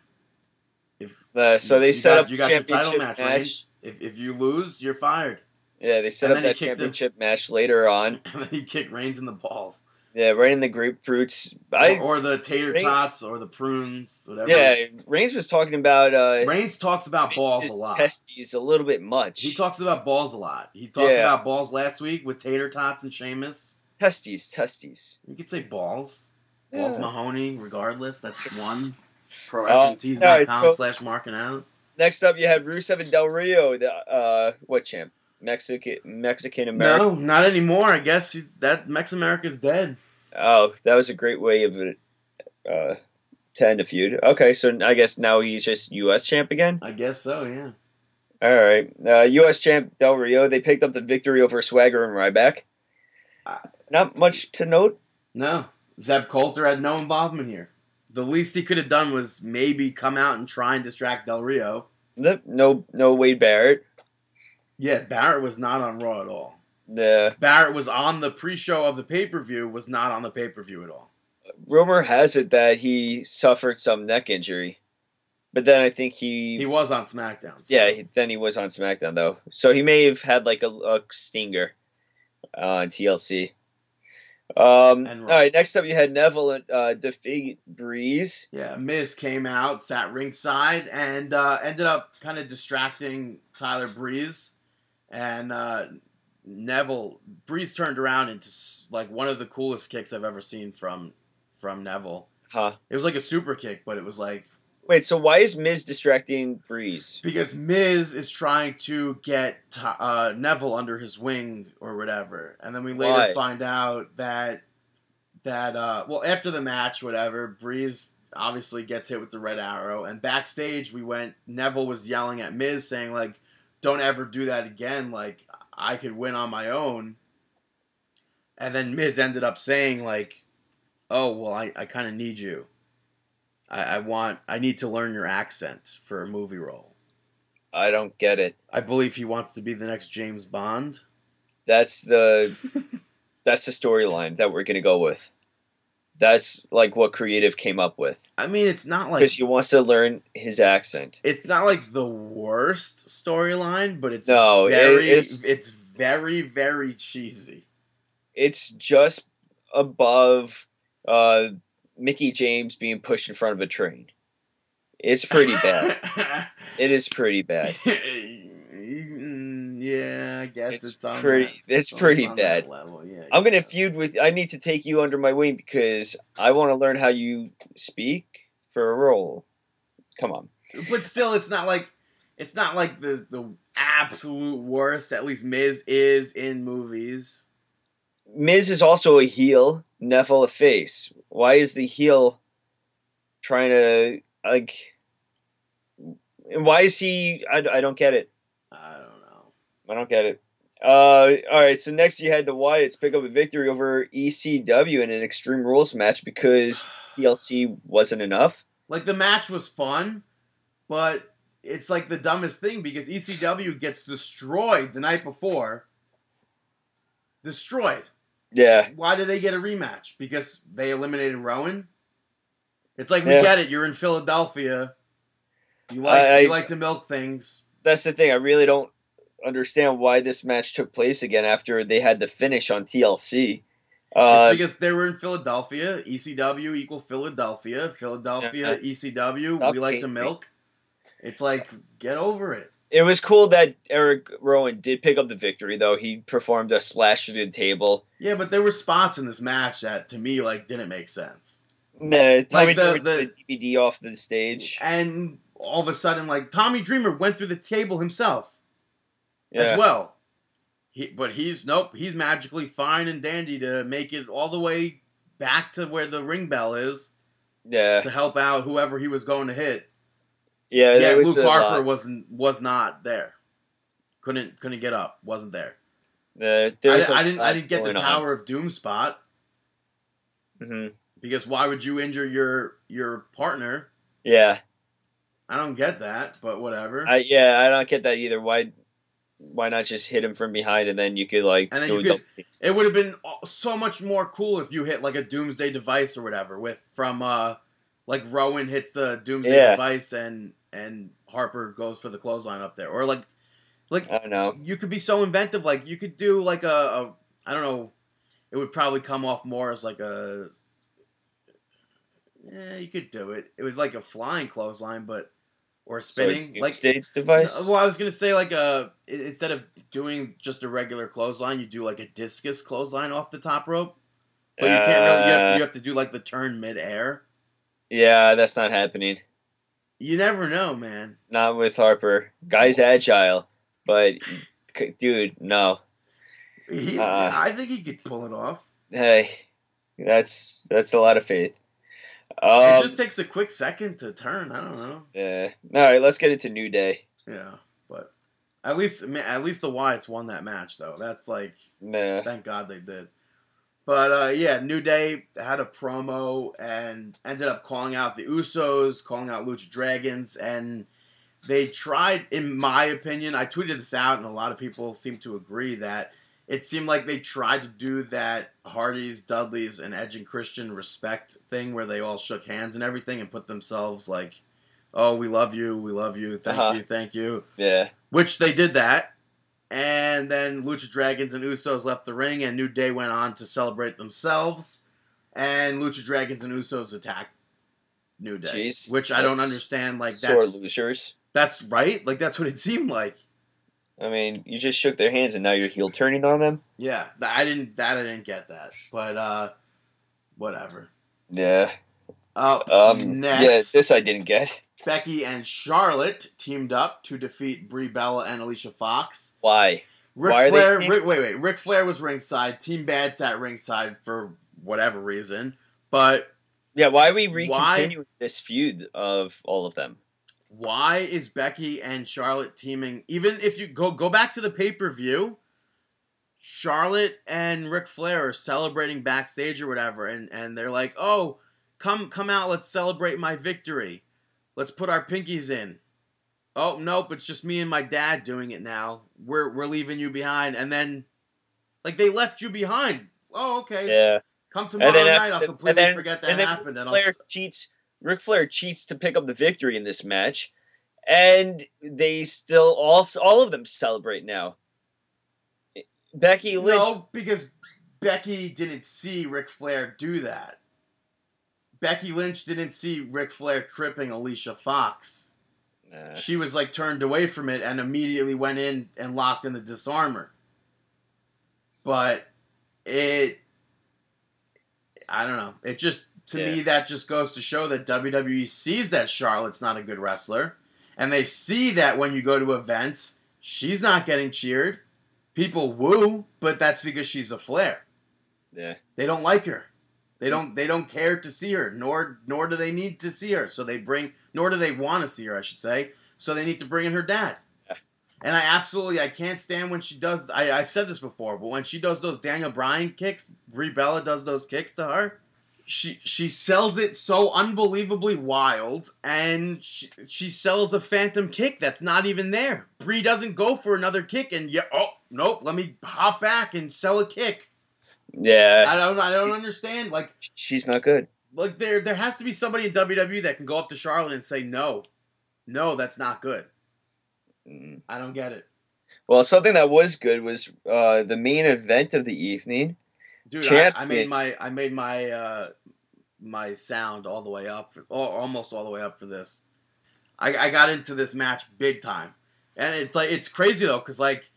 If uh, so they you set got, up you got your title match. match, If, if you lose, you're fired. Yeah, they set And up that kicked him. championship match later on. And then he kicked Reigns in the balls. Yeah, right in the grapefruits. I or, or the tater tots or the prunes, whatever. yeah, Reigns was talking about uh, Reigns talks about balls a lot. testes a little bit much. He talks about balls a lot. He talked Yeah. about balls last week with tater tots and Sheamus. testes, testes. You could say balls. Balls Mahoney, regardless. That's one. Uh, ProWrestlingTees.com alright, so- slash marking out. Next up, you had Rusev and Del Rio, the uh, what champ? Mexican Mexican American. No, not anymore. I guess he's, that Mex America's dead. Oh, that was a great way of uh, to end a feud. Okay, so I guess now he's just U.S. champ again. I guess so, yeah. All right, uh, U.S. champ Del Rio. They picked up the victory over Swagger and Ryback. Not much to note. No, Zeb Colter had no involvement here. The least he could have done was maybe come out and try and distract Del Rio. No, no Wade Barrett. Yeah, Barrett was not on Raw at all. The Barrett was on the pre-show of the pay-per-view, was not on the pay-per-view at all. rumor has it that he suffered some neck injury, but then I think he, He was on SmackDown. so- yeah, he, then he was on SmackDown though, so he may have had like a, a stinger uh, on TLC. Um, all right, next up you had Neville uh, defeat Breeze. Yeah, Miz came out, sat ringside, and uh, ended up kind of distracting Tyler Breeze. And uh, Neville Breeze turned around into like one of the coolest kicks I've ever seen from from Neville. Huh? It was like a super kick, but it was like Wait, so why is Miz distracting Breeze? because Miz is trying to get uh, Neville under his wing or whatever, and then we later Why? find out that that uh, well after the match, whatever, Breeze obviously gets hit with the red arrow, and backstage we went. Neville was yelling at Miz, saying like, "Don't ever do that again. Like I could win on my own." And then Miz ended up saying like, "Oh well, I, I kind of need you. I, I want I need to learn your accent for a movie role." I don't get it. I believe he wants to be the next James Bond. That's the that's the storyline that we're gonna go with. That's like what creative came up with I mean, it's not like because he wants to learn his accent. it's not like the worst storyline, but it's No, it- very it's- it's very very cheesy. It's just above uh, Mickie James being pushed in front of a train. It's pretty bad. It is pretty bad. Yeah, I guess It's it's, on pretty- that- it's pretty on bad. level. Yeah, I'm gonna feud with. I need to take you under my wing because I want to learn how you speak for a role. Come on. but still, it's not like it's not like the the absolute worst. At least Miz is in movies. Miz is also a heel, Neville a face. Why is the heel trying to like? and Why is he? I, I don't get it. I don't know. I don't get it. Uh, all right. So next you had the Wyatts pick up a victory over ECW in an Extreme Rules match because TLC wasn't enough. Like the match was fun, but it's like the dumbest thing because ECW gets destroyed the night before. Destroyed. Yeah, Why did they get a rematch? Because they eliminated Rowan. It's like we Yeah. get it. You're in Philadelphia. You like I- you like to milk things. that's the thing. I really don't understand why this match took place again after they had the finish on TLC. Uh, it's because they were in Philadelphia. ECW equal Philadelphia. Philadelphia Yeah. ECW. Stop we like to hating me. milk. It's like get over it. It was cool that Eric Rowan did pick up the victory, though. He performed a slash through the table. Yeah, but there were spots in this match that to me like didn't make sense. Nah, Tommy the- the- the DVD off the stage. And all of a sudden, like Tommy Dreamer went through the table himself Yeah. as well. He, but he's nope. He's magically fine and dandy to make it all the way back to where the ring bell is Yeah. to help out whoever he was going to hit. Yeah, Yeah, Luke Harper wasn't was not there. Couldn't couldn't get up. Wasn't there. Uh, I, there was di- a I didn't. I didn't get the on. Tower of Doom spot Mhm. because why would you injure your your partner? Yeah, I don't get that, but whatever. I yeah I don't get that either. Why why not just hit him from behind and then you could like And then do you could- It would have been so much more cool if you hit like a Doomsday device or whatever with from uh like Rowan hits the Doomsday Yeah. device and and Harper goes for the clothesline up there or like like I don't know. you could be so inventive like you could do like a, a I don't know it would probably come off more as like a yeah you could do it it was like a flying clothesline but or spinning so, like stage device. well, I was gonna say like a i- instead of doing just a regular clothesline, you do like a discus clothesline off the top rope. But you can't really. You have, to, Uh, you have to do like the turn mid-air. yeah, that's not happening. You never know, man. Not with Harper. Guy's agile, but dude, no. He's, Uh. I think he could pull it off. Hey, that's that's a lot of faith. It Um, just takes a quick second to turn. I don't know. yeah. All right, let's get into New Day. Yeah, but at least at least the Wyatts won that match though. That's like Nah. thank God they did. But uh, yeah, New Day had a promo and ended up calling out the Usos, calling out Lucha Dragons, and they tried, in my opinion, I tweeted this out, and a lot of people seem to agree that it seemed like they tried to do that Hardys, Dudleys, and Edge and Christian respect thing where they all shook hands and everything and put themselves like, "Oh, we love you, we love you, thank Uh-huh. you, thank you," Yeah. which they did that. And then Lucha Dragons and Usos left the ring, and New Day went on to celebrate themselves. And Lucha Dragons and Usos attacked New Day, Jeez, which I don't understand. Like Sore that's losers. that's right. Like that's what it seemed like. I mean, you just shook their hands and now you're heel turning on them. Yeah, I didn't. That I didn't get that, but uh, whatever. Yeah. Uh, Um. next, Yeah. This I didn't get. Becky and Charlotte teamed up to defeat Brie Bella and Alicia Fox. Why? Ric Why are they Flair, wait, wait. Ric Flair was ringside. Team Bad sat ringside for whatever reason. But Yeah. Why are we re Why- continuing this feud of all of them? Why is Becky and Charlotte teaming? Even if you go go back to the pay per view, Charlotte and Ric Flair are celebrating backstage or whatever, and and they're like, "Oh, come come out, let's celebrate my victory. Let's put our pinkies in." Oh nope, it's just me and my dad doing it now. We're we're leaving you behind, and then like they left you behind. Oh okay, Yeah. come tomorrow night. after- I'll completely then- forget that and happened, and I'll cheats. Ric Flair cheats to pick up the victory in this match, and they still all all of them celebrate now. Becky Lynch. No, because Becky didn't see Ric Flair do that. Becky Lynch didn't see Ric Flair tripping Alicia Fox. Nah. She was like turned away from it and immediately went in and locked in the Dis-arm-her. But it, I don't know. It just to me that just goes to show that WWE sees that Charlotte's not a good wrestler, and they see that when you go to events, she's not getting cheered. People woo, but that's because she's a Flair. Yeah. They don't like her. They don't. They don't care to see her, nor nor do they need to see her. So they bring, nor do they want to see her, I should say. So they need to bring in her dad. Yeah. And I absolutely, I can't stand when she does. I, I've said this before, but when she does those Daniel Bryan kicks, Brie Bella does those kicks to her. She she sells it so unbelievably wild, and she, she sells a phantom kick that's not even there. Brie doesn't go for another kick, and yeah, oh nope, let me hop back and sell a kick. Yeah. I don't I don't understand. Like She's not good. like there there has to be somebody in WWE that can go up to Charlotte and say no, no, that's not good. Mm. I don't get it, Well, something that was good was uh, the main event of the evening. Dude. I, I made my I made my uh my sound all the way up, for, or almost all the way up for this. I I got into this match big time, and it's like it's crazy though, because like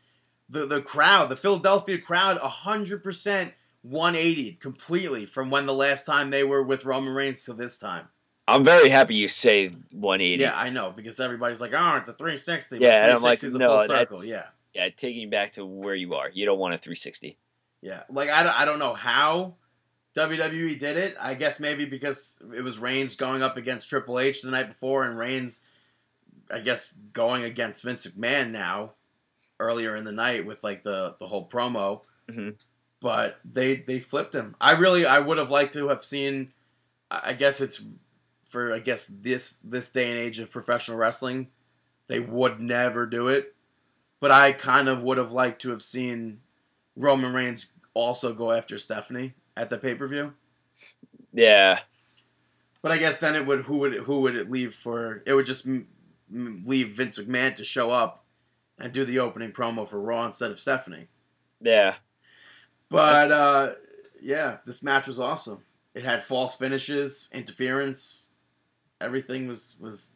the the crowd, the Philadelphia crowd, hundred percent. 180 completely from when the last time they were with Roman Reigns to this time. I'm very happy you say 180. Yeah, I know because everybody's like, "Oh, it's a 360." Yeah, but and I'm like, is a no, full circle. Yeah, Yeah, taking you back to where you are. You don't want a 360. Yeah. Like I don't, I don't know how WWE did it. I guess maybe because it was Reigns going up against Triple H the night before, and Reigns, I guess, going against Vince McMahon now earlier in the night with like the the whole promo. Mhm. But they they flipped him. I really I would have liked to have seen. I I guess it's for I guess this this day and age of professional wrestling, they would never do it. But I kind of would have liked to have seen Roman Reigns also go after Stephanie at the pay per view. Yeah. But I guess then it would who would who would it leave for? It would just m- m- leave Vince McMahon to show up and do the opening promo for Raw instead of Stephanie. Yeah. But uh, yeah, this match was awesome. It had false finishes, interference, everything was was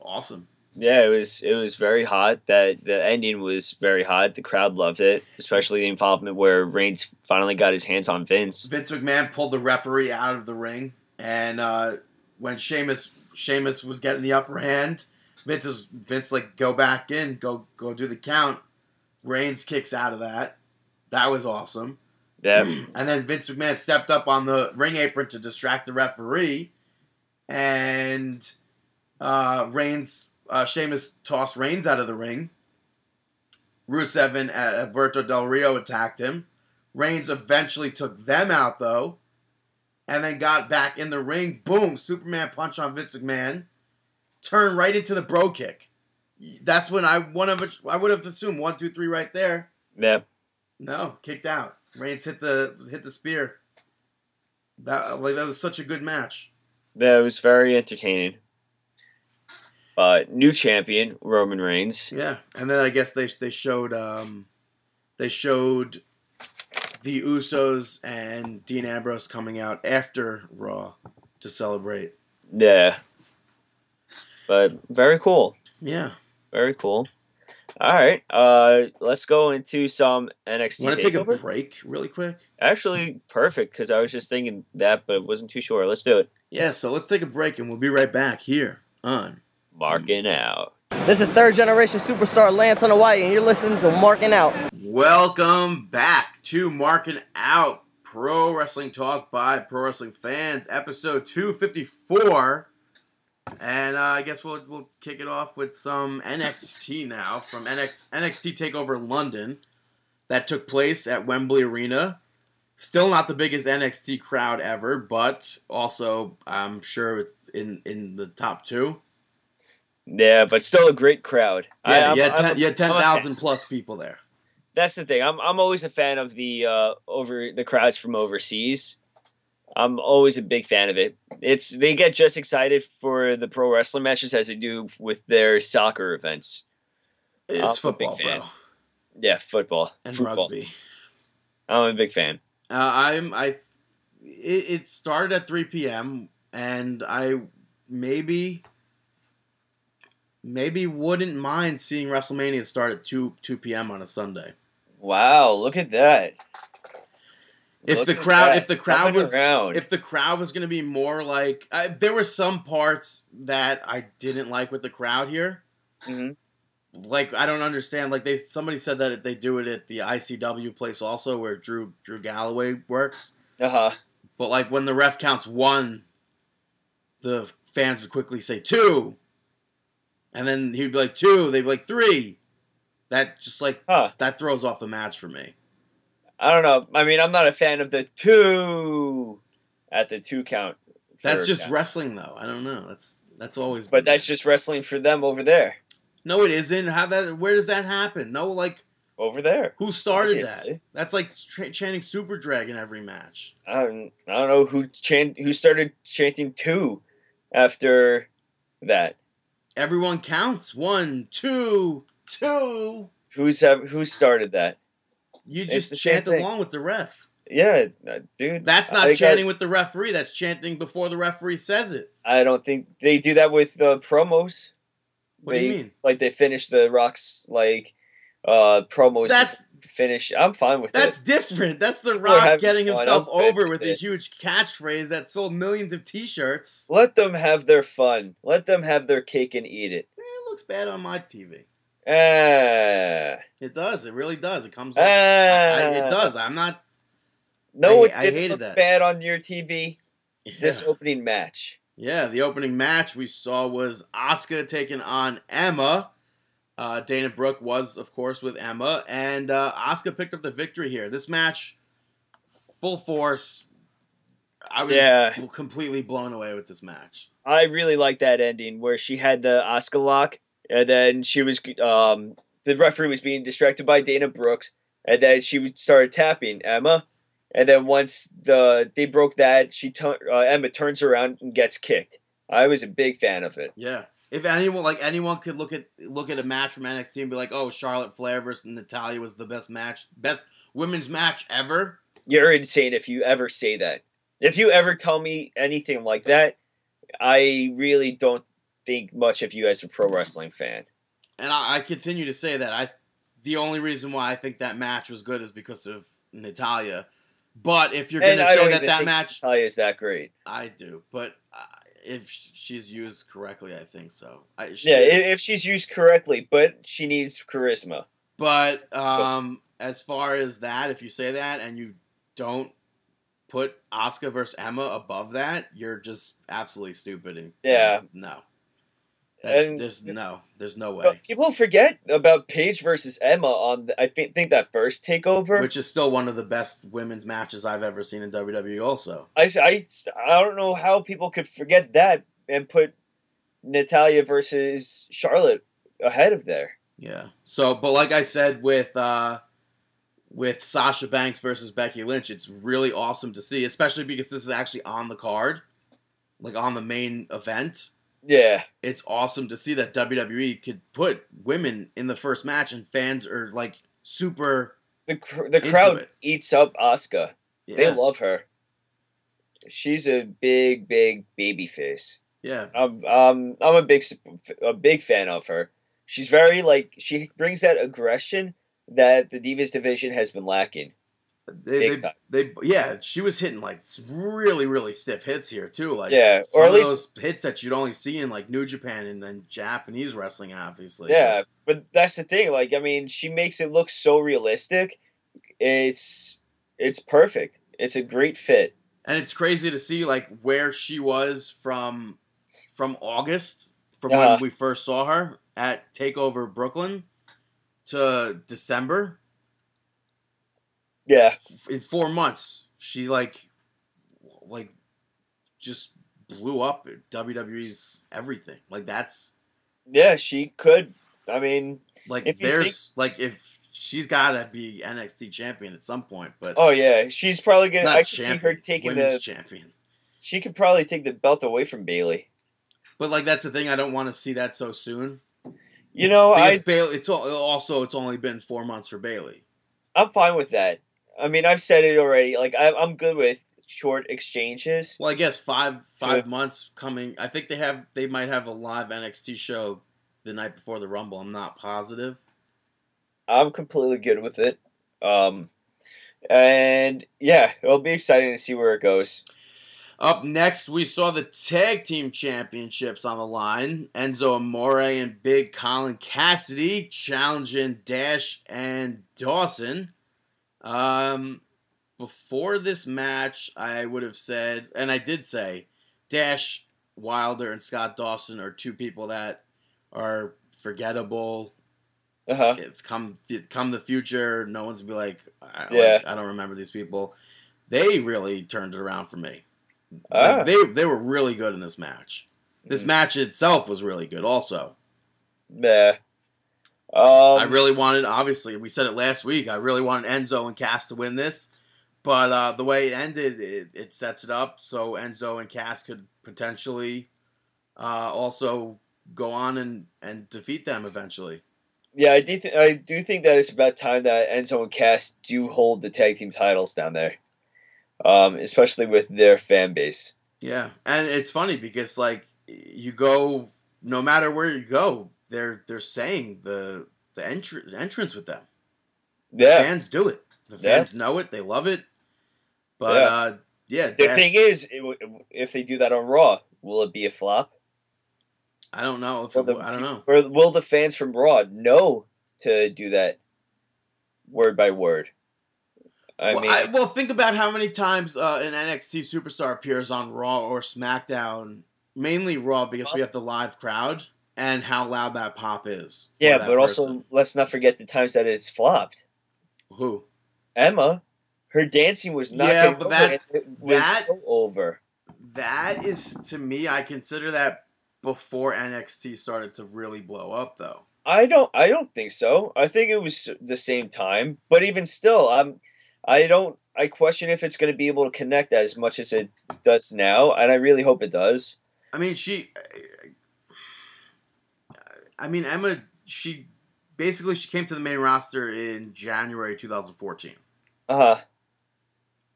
awesome. Yeah, it was it was very hot. That the ending was very hot. The crowd loved it, especially the involvement where Reigns finally got his hands on Vince. Vince McMahon pulled the referee out of the ring, and uh, when Sheamus Sheamus was getting the upper hand, Vince is Vince like go back in, go go do the count. Reigns kicks out of that. That was awesome. Yeah. And then Vince McMahon stepped up on the ring apron to distract the referee, and uh, Reigns uh, Sheamus tossed Reigns out of the ring. Rusev and uh, Alberto Del Rio attacked him. Reigns eventually took them out though, and then got back in the ring. Boom! Superman punch on Vince McMahon, turned right into the bro kick. That's when I one of. I would have assumed one, two, three, right there. Yeah. No, kicked out. Reigns hit the hit the spear. That like that was such a good match. That was very entertaining. Uh, new champion Roman Reigns. Yeah, and then I guess they they showed um, they showed the Usos and Dean Ambrose coming out after Raw to celebrate. Yeah. But very cool. Yeah, Very cool. All right. Uh, let's go into some NXT. want to take a break really quick? Actually, perfect because I was just thinking that, but wasn't too sure. Let's do it. Yeah, so let's take a break and we'll be right back here on. Marking out. This is third generation superstar Lance Anoa'i, and you're listening to Marking Out. Welcome back to Marking Out Pro Wrestling Talk by Pro Wrestling Fans, episode 254. And uh, I guess we'll, we'll kick it off with some NXT now from NX, NXT TakeOver London that took place at Wembley Arena. Still not the biggest NXT crowd ever, but also I'm sure it's in, in the top two. Yeah, but still a great crowd. I- Yeah, I'm- you had, ten, you had fan. 10,000 plus people there. That's the thing. I'm I'm always a fan of the uh, over the crowds from overseas. I'm always a big fan of it. It's they get just excited for the pro wrestling matches as they do with their soccer events. It's I'm football, bro. Yeah, football And football. rugby. I'm a big fan. Uh, I'm I. It, it started at 3 p.m. and I maybe maybe wouldn't mind seeing WrestleMania start at 2 2 p.m. on a Sunday. Wow, look at that. If Look the crowd- that. if the crowd Coming was- around. If the crowd was going to be more like I, there were some parts that I didn't like with the crowd here. Mhm. Like I don't understand. Like they somebody said that they do it at the ICW place also where Drew Drew Galloway works. uh-huh. But like when the ref counts one, the fans would quickly say two, and then he'd be like two. They'd be like three. That just like Huh. that throws off the match for me. I don't know. I mean, I'm not a fan of the two at the two count. That's just count. wrestling though. I don't know. That's that's always. But that's there. just wrestling for them over there. no, it isn't. How that? Where does that happen? No, like Over there. who started that? That's like tra- chanting Super Dragon every match. I don't, I don't know who chant who started chanting two after that. Everyone counts one, two, two. Who's have, who started that? You just the chant along with the ref. Yeah, uh, dude. That's not I chanting with the referee. That's chanting before the referee says it. I don't think they do that with uh, promos. What do you mean? Like they finish the rocks like uh promos. That's finish. I'm fine with that. that's it. different. That's the Rock getting himself I'm over with a huge catchphrase that sold millions of T-shirts. Let them have their fun. Let them have their cake and eat it. Eh, it looks bad on my TV. Ah, It does. It really does. It comes. ah. I, I, it does. I'm not. No, I- it I hated look that. bad on your TV. This opening match. Yeah, the opening match we saw was Asuka taking on Emma. Uh, Dana Brooke was, of course, with Emma, and uh, Asuka picked up the victory here. This match, full force. I was Yeah. completely blown away with this match. I really like that ending where she had the Asuka lock, and then she was um the referee was being distracted by Dana Brooks, and then she would started tapping Emma, and then once the they broke that, she tu- uh, Emma turns around and gets kicked. I was a big fan of it. Yeah. If anyone like anyone could look at look at a match from NXT and be like, "Oh, Charlotte Flair versus Natalya was the best match, best women's match ever." You're insane if you ever say that. If you ever tell me anything like that, I really don't think much of you as a pro wrestling fan. And I, I continue to say that I, the only reason why I think that match was good is because of Natalya. But if you're gonna I say that that match, Natalya is that great. I do. But uh, if she's used correctly, I think so. I, she- Yeah, if she's used correctly, but she needs charisma. But um, as far as that, if you say that and you don't put Asuka versus Emma above that, you're just absolutely stupid. And Yeah. no. And- there's no, there's no way. people forget about Paige versus Emma on the, I think think that first takeover. Which is still one of the best women's matches I've ever seen in WWE. Also, I I, I don't know how people could forget that and put Natalya versus Charlotte ahead of there. yeah. So, but like I said with uh with Sasha Banks versus Becky Lynch, it's really awesome to see, especially because this is actually on the card, like on the main event. Yeah, It's awesome to see that WWE could put women in the first match, and fans are like super. the cr- the crowd it. eats up Asuka. They love her. She's a big, big baby face. yeah. I'm um I'm a big a big fan of her. She's very like she brings that aggression that the Divas division has been lacking. They, they, they, yeah, she was hitting like really, really stiff hits here too. Like, Yeah, or at of least- those hits that you'd only see in like New Japan and then Japanese wrestling, obviously. Yeah, but that's the thing. Like, I mean, she makes it look so realistic. It's it's perfect. It's a great fit. and it's crazy to see like where she was from from August, from Uh-huh. when we first saw her at Takeover Brooklyn, to December. Yeah, In four months, she like, like, just blew up WWE's everything. Like that's yeah, she could. I mean, Like If there's like if she's got to be NXT champion at some point, but oh yeah, she's probably gonna. I can see her taking the. champion. She could probably take the belt away from Bayley. But like that's the thing, I don't want to see that so soon. You know, Because I Bayley, it's al- also it's only been four months for Bayley. I'm fine with that. I mean, I've said it already. Like, I, I'm good with short exchanges. Well, I guess five five Sure. months coming. I think they have they might have a live NXT show the night before the Rumble. I'm not positive. I'm completely good with it. Um, and yeah, it'll be exciting to see where it goes. Up next, we saw the tag team championships on the line. Enzo Amore and Big Colin Cassady challenging Dash and Dawson. Um, before this match, I would have said, and I did say, Dash Wilder and Scott Dawson are two people that are forgettable. Uh huh. If come come the future, no one's gonna be like, I, Yeah. like, I don't remember these people. They really turned it around for me. Ah. Like, they they were really good in this match. This Mm. match itself was really good. Also, Yeah. Um, I really wanted. Obviously, we said it last week. I really wanted Enzo and Cass to win this, but uh, the way it ended, it, it sets it up so Enzo and Cass could potentially uh, also go on and and defeat them eventually. yeah, I do. Th- I do think that it's about time that Enzo and Cass do hold the tag team titles down there, um, especially with their fan base. Yeah, and it's funny because like you go, no matter where you go, they're they're saying the the entr- entrance with them. Yeah. fans do it. The Yeah. fans know it. They love it. But Yeah. uh, yeah, The Dash, thing is, if they do that on Raw, will it be a flop? I don't know if Will it, the I don't know. Or will the fans from Raw know to do that word by word? I well, mean, I, well, think about how many times uh, an NXT superstar appears on Raw or SmackDown, mainly Raw because we have the live crowd and how loud that pop is. yeah, but also person. let's not forget the times that it's flopped. who? Emma, her dancing was not Yeah, but over, that- and it was that- so over. That is to me, I consider that before NXT started to really blow up, though. I don't. I don't think so. I think it was the same time, but even still, I'm. I don't. I question if it's going to be able to connect as much as it does now, and I really hope it does. I mean, she. I mean, Emma. She basically she came to the main roster in January 2014. Uh huh.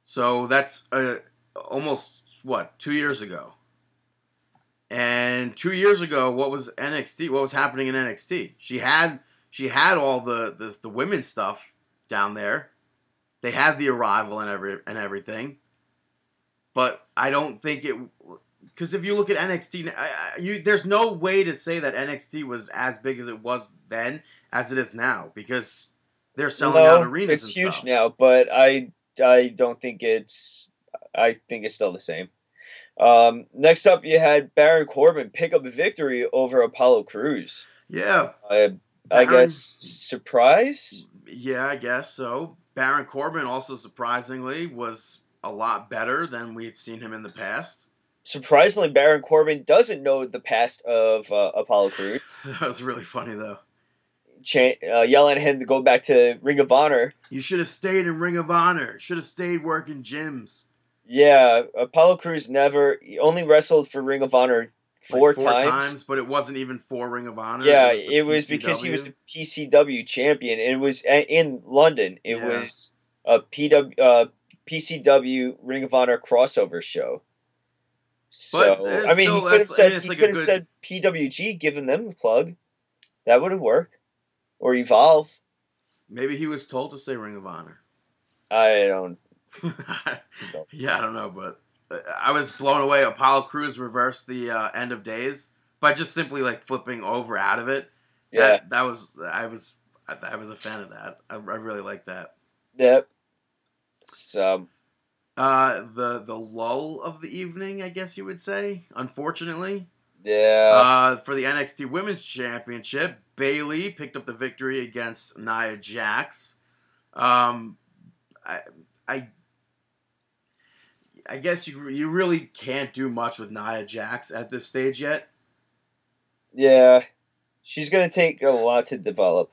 So that's uh, almost what two years ago. And two years ago, what was NXT? What was happening in NXT? She had she had all the the, the women's stuff down there. They had the arrival and every and everything. But I don't think it because if you look at NXT, you there's no way to say that NXT was as big as it was then as it is now because they're selling out arenas. It's and huge stuff. now, but I I don't think it's. I think it's still the same. Um, next up, you had Baron Corbin pick up a victory over Apollo Crews. Yeah, Uh, I Baron- guess surprise. yeah, I guess so. Baron Corbin also surprisingly was a lot better than we had seen him in the past. Surprisingly, Baron Corbin doesn't know the past of uh, Apollo Crews. that was really funny though. Cha- uh, yelling at him to go back to Ring of Honor. You should have stayed in Ring of Honor. Should have stayed working gyms. Yeah, Apollo Crews never he only wrestled for Ring of Honor four, Like times. but it wasn't even for Ring of Honor. Yeah, the it was because he was the PCW champion. It was a- in London. It Yeah. was a PW, uh, PCW Ring of Honor crossover show. So I mean, still- he could have that's- I said mean, it's he like a could have good- said PWG, given them a plug. That would have worked, or Evolve. Maybe he was told to say Ring of Honor. I don't. yeah, I don't know, but uh, I was blown away. Apollo Crews reversed the uh, end of days by just simply like flipping over out of it. Yeah, that, that was I was I, I was a fan of that. I, I really like that. yep. So Uh, the the lull of the evening, I guess you would say. Unfortunately, yeah, uh, for the NXT Women's Championship, Bayley picked up the victory against Nia Jax. Um, I, I, I guess you you really can't do much with Nia Jax at this stage yet. yeah. She's gonna take a lot to develop.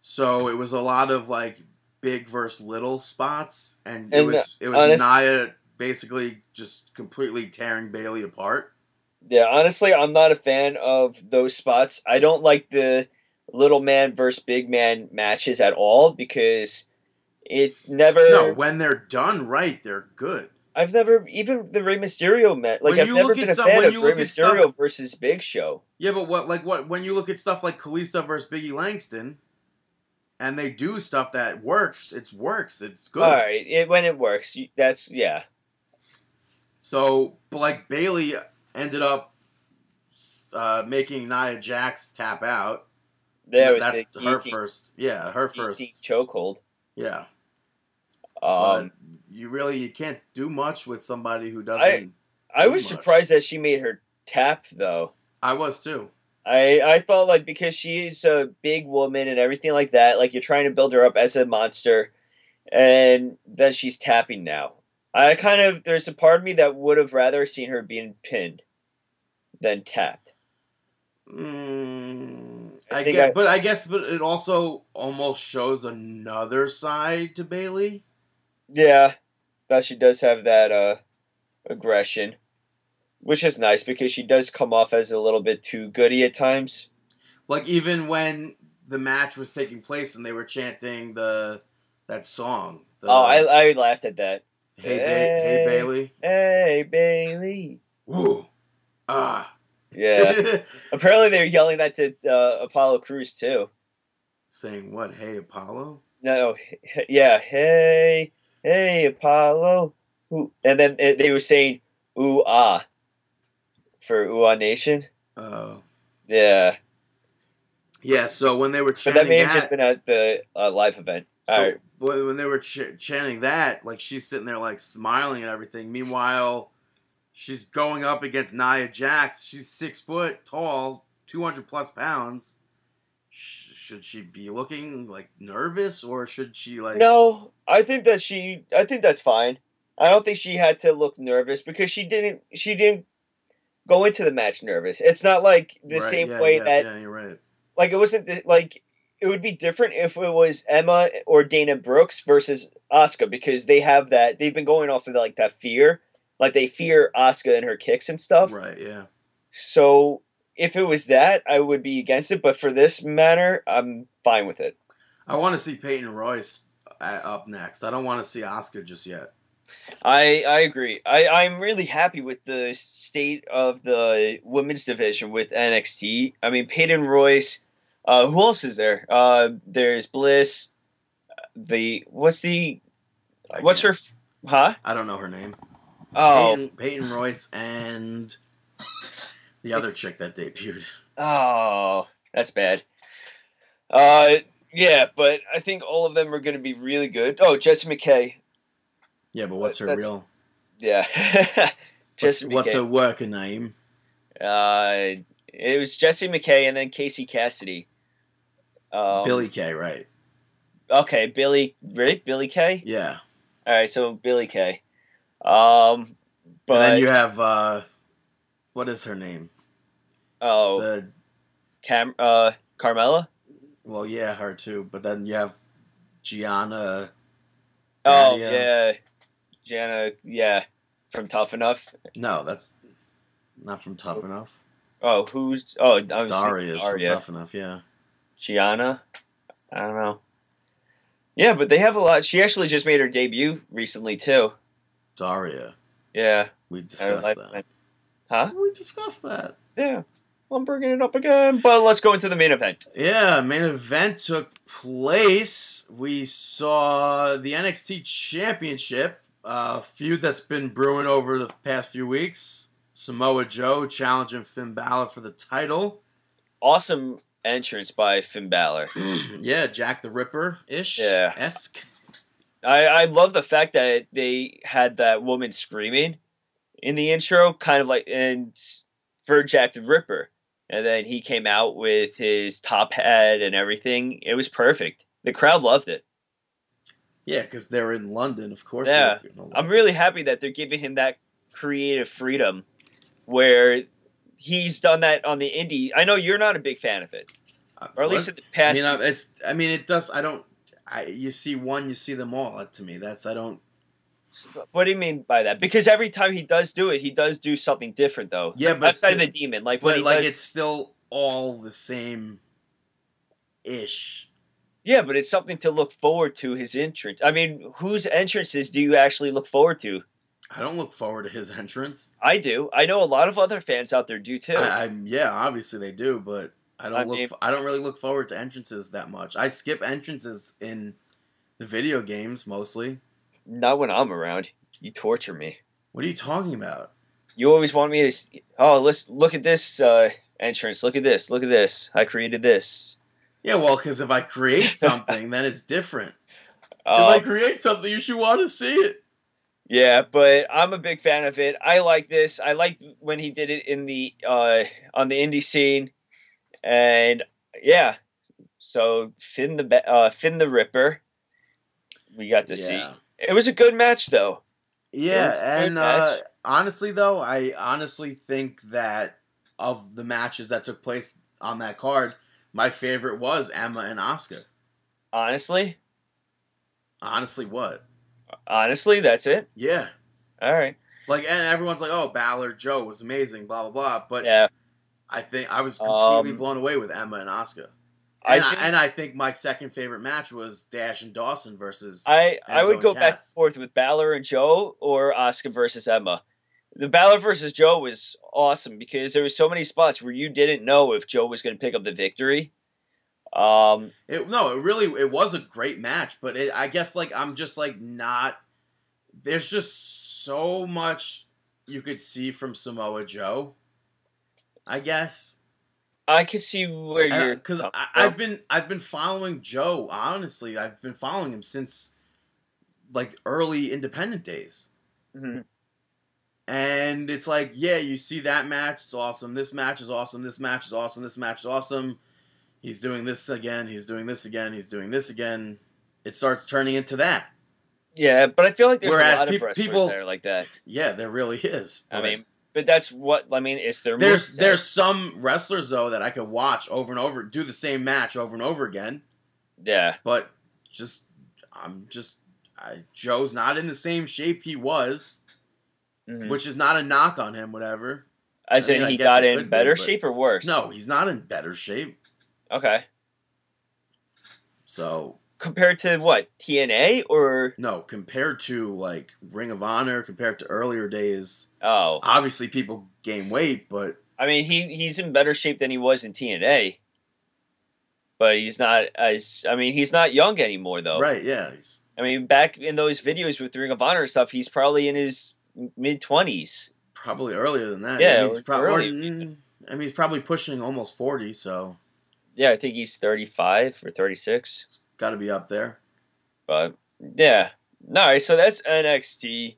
So it was a lot of like big versus little spots, and, it was it was honest- Nia basically just completely tearing Bayley apart. Yeah, honestly, I'm not a fan of those spots. I don't like the little man versus big man matches at all because it never. No, when they're done right, they're good. I've never even the Rey Mysterio met. Like When I've you never been a fan of Rey at stuff- Mysterio versus Big Show. Yeah, but what like what when you look at stuff like Kalisto versus Biggie Langston, and they do stuff that works, it's works, it's good. All right, it, when it works, that's yeah. So, but like Bayley ended up uh, making Nia Jax tap out. There That's the her first. Yeah, her first. chokehold. Yeah, Um, you really you can't do much with somebody who doesn't. I- I was much. surprised that she made her tap though. I was too. I I thought like because she's a big woman and everything like that, like you're trying to build her up as a monster, and then she's tapping now. I kind of there's a part of me that would have rather seen her being pinned than tapped. Mm, I I, get, I- but I guess, but it also almost shows another side to Bayley. Yeah, that she does have that uh aggression, which is nice because she does come off as a little bit too goody at times. Like even when the match was taking place and they were chanting the that song. The, oh, I I laughed at that. hey, ba- hey Hey. Bayley. Hey Bayley. Woo. Ah. Yeah. Apparently they're yelling that to uh, Apollo Crews too. Saying what? Hey Apollo. No, h- yeah, hey, hey, Apollo. Ooh. And then uh, they were saying ooh ah for ah nation. Oh. Yeah, yeah. So when they were but chanting that may have that, just been at the uh, live event. so All right. when when they were ch- chanting that, like she's sitting there like smiling and everything. Meanwhile, she's going up against Nia Jax. She's six foot tall, two hundred plus pounds. Sh- should she be looking like nervous or should she like? No, I think that she. I think that's fine. I don't think she had to look nervous because she didn't. She didn't go into the match nervous. It's not like the Right, same yeah, way yes, that yeah, you're right. like it wasn't the, like it would be different if it was Emma or Dana Brooks versus Asuka because they have that they've been going off of like that fear, like they fear Asuka and her kicks and stuff. Right, yeah. So if it was that, I would be against it. But for this matter, I'm fine with it. I want to see Peyton Royce uh, up next. I don't want to see Asuka just yet. I I agree. I I'm really happy with the state of the women's division with NXT. I mean, Peyton Royce. Uh, who else is there? Uh, there's Bliss. The what's the I what's her? Huh? I don't know her name. Oh, Peyton, Peyton Royce and the other chick that debuted. oh, that's bad. Uh, yeah, but I think all of them are going to be really good. Oh, Jesse McKay. Yeah, but what's her real? Yeah, Jesse what's McKay. a working name? Uh, it was Jesse McKay and then KC Cassidy. Um, Billie Kay, right? Okay, Billy. Really, Billie Kay. Yeah. All right, so Billie Kay. Um, but and then you have uh, what is her name? oh, The Cam, uh, Carmella. well, yeah, her too. But then you have Gianna. Oh yeah, Jana. Yeah, from Tough Enough. No, that's not from Tough Enough. Oh, who's? Oh, I was Daria is from Tough Enough. Yeah. Gianna. I don't know. Yeah, but they have a lot. She actually just made her debut recently too. Daria. Yeah. We discussed like that. Huh? We discussed that. Yeah. I'm bringing it up again, but let's go into the main event. Yeah, main event took place. We saw the NXT Championship, a feud that's been brewing over the past few weeks. Samoa Joe challenging Finn Balor for the title. Awesome entrance by Finn Balor. yeah, Jack the Ripper ish. Yeah. Esque. I, I love the fact that they had that woman screaming in the intro, kind of like and for Jack the Ripper, and then he came out with his top hat and everything. It was perfect. The crowd loved it. Yeah, because they're in London, of course. Yeah. I'm really happy that they're giving him that creative freedom, where he's done that on the indie. I know you're not a big fan of it, or at least in the I past. mean, I- it's. I mean, it does. I don't. I you see one, you see them all. Uh, to me, that's I don't. what do you mean by that? Because every time he does do it, he does do something different, though. Yeah, but outside of the demon, like when like, does, it's still all the same. Ish. Yeah, but it's something to look forward to his entrance. I mean, whose entrances do you actually look forward to? I don't look forward to his entrance. I do. I know a lot of other fans out there do too. I, I'm yeah, obviously they do, but I don't I look. mean- I don't really look forward to entrances that much. I skip entrances in the video games mostly. Not when I'm around. You torture me. What are you talking about? You always want me to. Oh, let's look at this uh, entrance. Look at this. Look at this. I created this. Yeah, well, because if I create something, then it's different. if Uh, I create something, you should want to see it. yeah, but I'm a big fan of it. I like this. I liked when he did it in the uh, on the indie scene, and yeah. So Finn the uh, Finn the Ripper. We got to see. It was a good match, though. Yeah, was a good and uh, honestly, though, I honestly think that of the matches that took place on that card, my favorite was Emma and Asuka. Honestly, Honestly, what? honestly, that's it. Yeah, All right. like, and everyone's like, "Oh, Balor Joe was amazing," blah blah blah. But Yeah, I think I was completely Um, blown away with Emma and Asuka. I And I, think- and I think my second favorite match was Dash and Dawson versus. I I would go back and forth with Balor and Joe or Asuka versus Emma. The Balor versus Joe was awesome because there were so many spots where you didn't know if Joe was going to pick up the victory. Um, It, no, it really it was a great match, but it, I guess like I'm just like not. There's just so much you could see from Samoa Joe. I guess I could see where you're because. I've been I've been following Joe. Honestly, I've been following him since like early independent days. Mhm. And it's like, yeah, you see that match, it's awesome. This match is awesome. This match is awesome. This match is awesome. He's doing this again. He's doing this again. He's doing this again. It starts turning into that. Yeah, but I feel like there's Whereas a lot peop- of wrestlers people- that are like that. Yeah, there really is. I mean, but that's what I mean. It's their there's moveset. there's some wrestlers though that I could watch over and over, do the same match over and over again. yeah, But just I'm just I, Joe's not in the same shape he was, mhm. which is not a knock on him. Whatever. as I mean, in I he got in could be, better shape or worse. No, he's not in better shape. Okay, So compared to what TNA or no, compared to like Ring of Honor, compared to earlier days, oh, obviously people gain weight, but I mean he he's in better shape than he was in TNA. But he's not as I mean he's not young anymore though. right, yeah, he's I mean back in those videos with Ring of Honor and stuff, he's probably in his mid twenties. probably earlier than that. Yeah, I mean, he's or prob- or- I mean, he's probably pushing almost forty, so Yeah, I think he's thirty five or thirty six. got to be up there. But yeah, no. So that's NXT.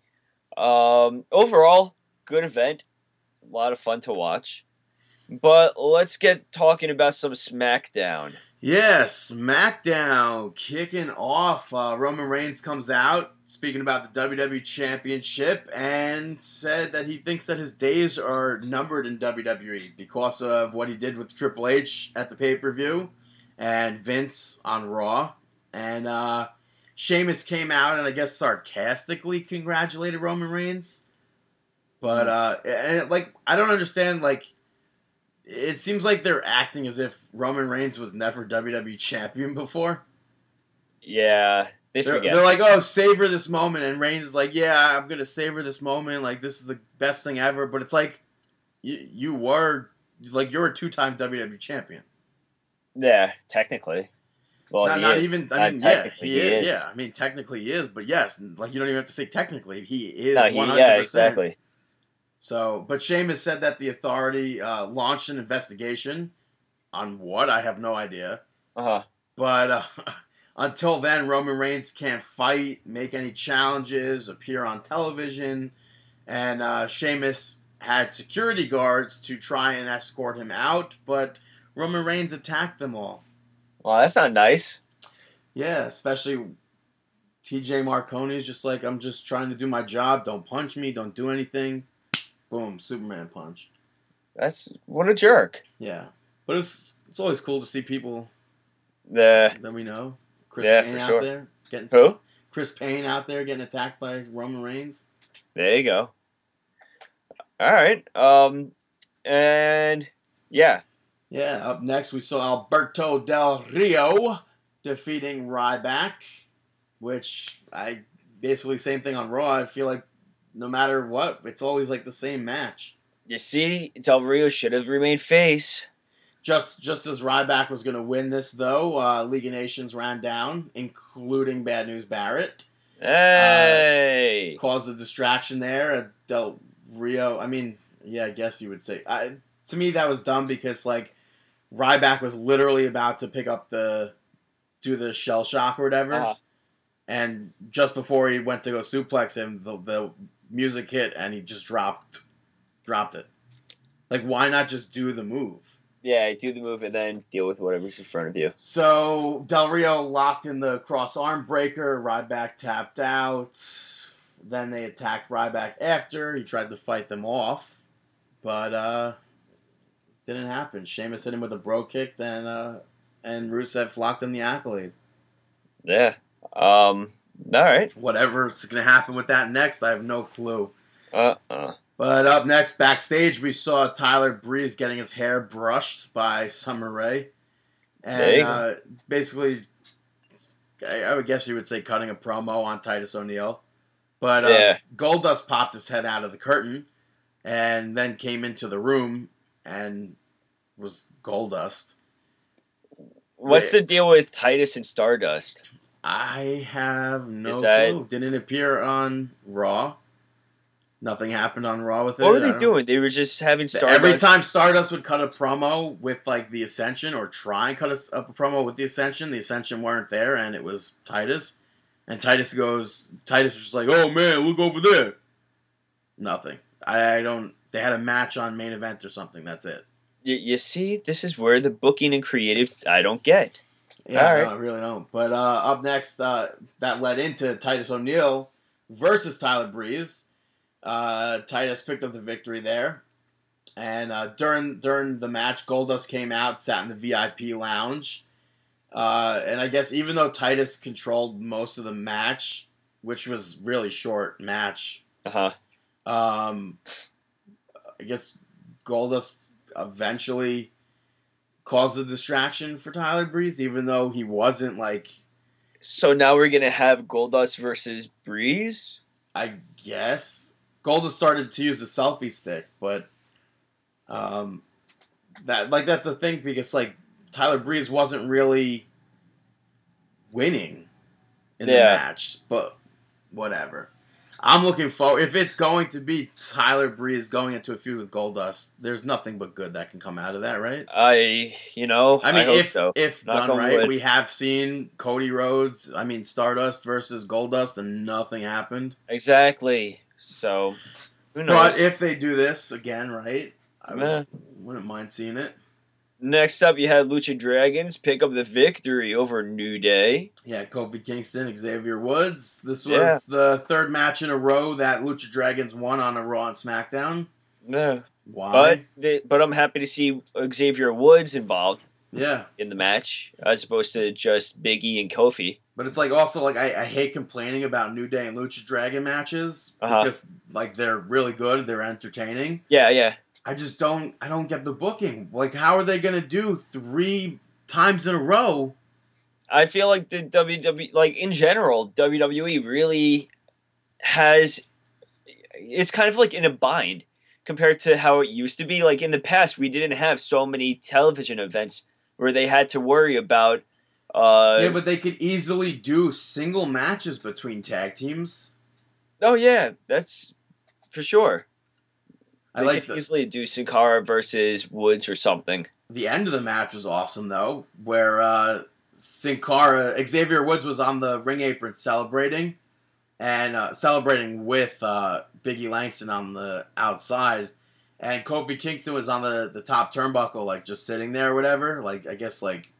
Um, overall, good event, a lot of fun to watch. But let's get talking about some SmackDown. Yeah, SmackDown kicking off. Uh, Roman Reigns comes out speaking about the WWE Championship and said that he thinks that his days are numbered in WWE because of what he did with Triple H at the pay per view and Vince on Raw. And uh, Sheamus came out and I guess sarcastically congratulated Roman Reigns. But uh, and like I don't understand like it seems like they're acting as if Roman Reigns was never WWE champion before. Yeah, they They're, forget. they're like, oh, savor this moment, and Reigns is like, yeah, I'm gonna savor this moment. Like this is the best thing ever. But it's like, you you were like you're a two time WWE champion. yeah, technically. Well, not, he not is. even. Uh, I mean, yeah, technically he, is, Yeah, I mean, technically he is, but yes, like you don't even have to say technically. He is he- one hundred yeah, percent. So, but Sheamus said that the authority uh, launched an investigation on what I have no idea. Uh huh. But uh, until then, Roman Reigns can't fight, make any challenges, appear on television, and uh, Sheamus had security guards to try and escort him out, but Roman Reigns attacked them all. Well, that's not nice. Yeah, especially TJ Marconi's just like, I'm just trying to do my job. Don't punch me. Don't do anything. Boom, Superman punch. That's what a jerk. Yeah, but it's it's always cool to see people The that we know. Chris Yeah, Payne for out sure. there getting who? Chris Payne out there getting attacked by Roman Reigns. There you go. All right. Um, and yeah, Yeah, up next we saw Alberto Del Rio defeating Ryback, which I basically same thing on Raw. I feel like no matter what, it's always like the same match. you see, Del Rio should have remained face. Just just as Ryback was going to win this, though, uh, League of Nations ran down, including Bad News Barrett. Hey. caused a distraction there. Uh, Del Rio, I mean, yeah, I guess you would say. I, to me, that was dumb because like Ryback was literally about to pick up the do the shell shock or whatever, Uh-huh. and just before he went to go suplex him, the, the music hit and he just dropped dropped it. Like, why not just do the move? Yeah, do the move and then deal with whatever's in front of you. So Del Rio locked in the cross arm breaker. Ryback tapped out. Then they attacked Ryback after. He tried to fight them off, but uh, didn't happen. Sheamus hit him with a Brogue Kick, and uh, and Rusev locked in the accolade. Yeah. Um. All right. Whatever's gonna happen with that next, I have no clue. Uh. uh But up next, backstage, we saw Tyler Breeze getting his hair brushed by Summer Rae. And uh, basically, I, I would guess you would say cutting a promo on Titus O'Neil. But uh, Yeah. Goldust popped his head out of the curtain and then came into the room and was Goldust. What's the deal with Titus and Stardust? I have no clue. Didn't appear on Raw. Nothing happened on Raw with it. What were they doing? They were just having Stardust. Every time Stardust would cut a promo with like the Ascension or try and cut a, a promo with the Ascension, the Ascension weren't there and it was Titus. And Titus goes, Titus was just like, oh man, look over there. Nothing. I, I don't. They had a match on main event or something. That's it. You, you see, this is where the booking and creative I don't get. Yeah, All no. I really don't. But uh, up next, uh, that led into Titus O'Neil versus Tyler Breeze. Uh, Titus picked up the victory there, and uh, during during the match, Goldust came out, sat in the VIP lounge, uh, and I guess even though Titus controlled most of the match, which was really short match, Uh huh. um, I guess Goldust eventually caused a distraction for Tyler Breeze, even though he wasn't like So now we're gonna have Goldust versus Breeze. I guess Goldust started to use the selfie stick, but um, that like that's the thing because like Tyler Breeze wasn't really winning in the match, but whatever. I'm looking forward if it's going to be Tyler Breeze going into a feud with Goldust. There's nothing but good that can come out of that, right? I, you know, I mean, hope if so. if Knock done right, wood. we have seen Cody Rhodes. I mean, Stardust versus Goldust, and nothing happened. exactly. So Who knows? But if they do this again, right, I wouldn't mind seeing it. Next up, you had Lucha Dragons pick up the victory over New Day. Yeah, Kofi Kingston, Xavier Woods. This was Yeah. the third match in a row that Lucha Dragons won on a Raw and SmackDown. No, Why? but they, but I'm happy to see Xavier Woods involved yeah, in the match as opposed to just Biggie and Kofi. but it's like also like I, I hate complaining about New Day and Lucha Dragon matches Uh-huh. because like they're really good, they're entertaining. Yeah, yeah. I just don't I don't get the booking. Like how are they gonna do three times in a row? I feel like the WWE, like in general, WWE really has. It's kind of like in a bind compared to how it used to be. Like in the past, we didn't have so many television events where they had to worry about. Uh, yeah, but they could easily do single matches between tag teams. oh yeah, that's for sure. I They like could the, easily do Sin Cara versus Woods or something. the end of the match was awesome though, where uh Sin Cara Xavier Woods was on the ring apron celebrating and uh, celebrating with uh, Biggie Langston on the outside. And Kofi Kingston was on the, the top turnbuckle, like just sitting there or whatever, like I guess like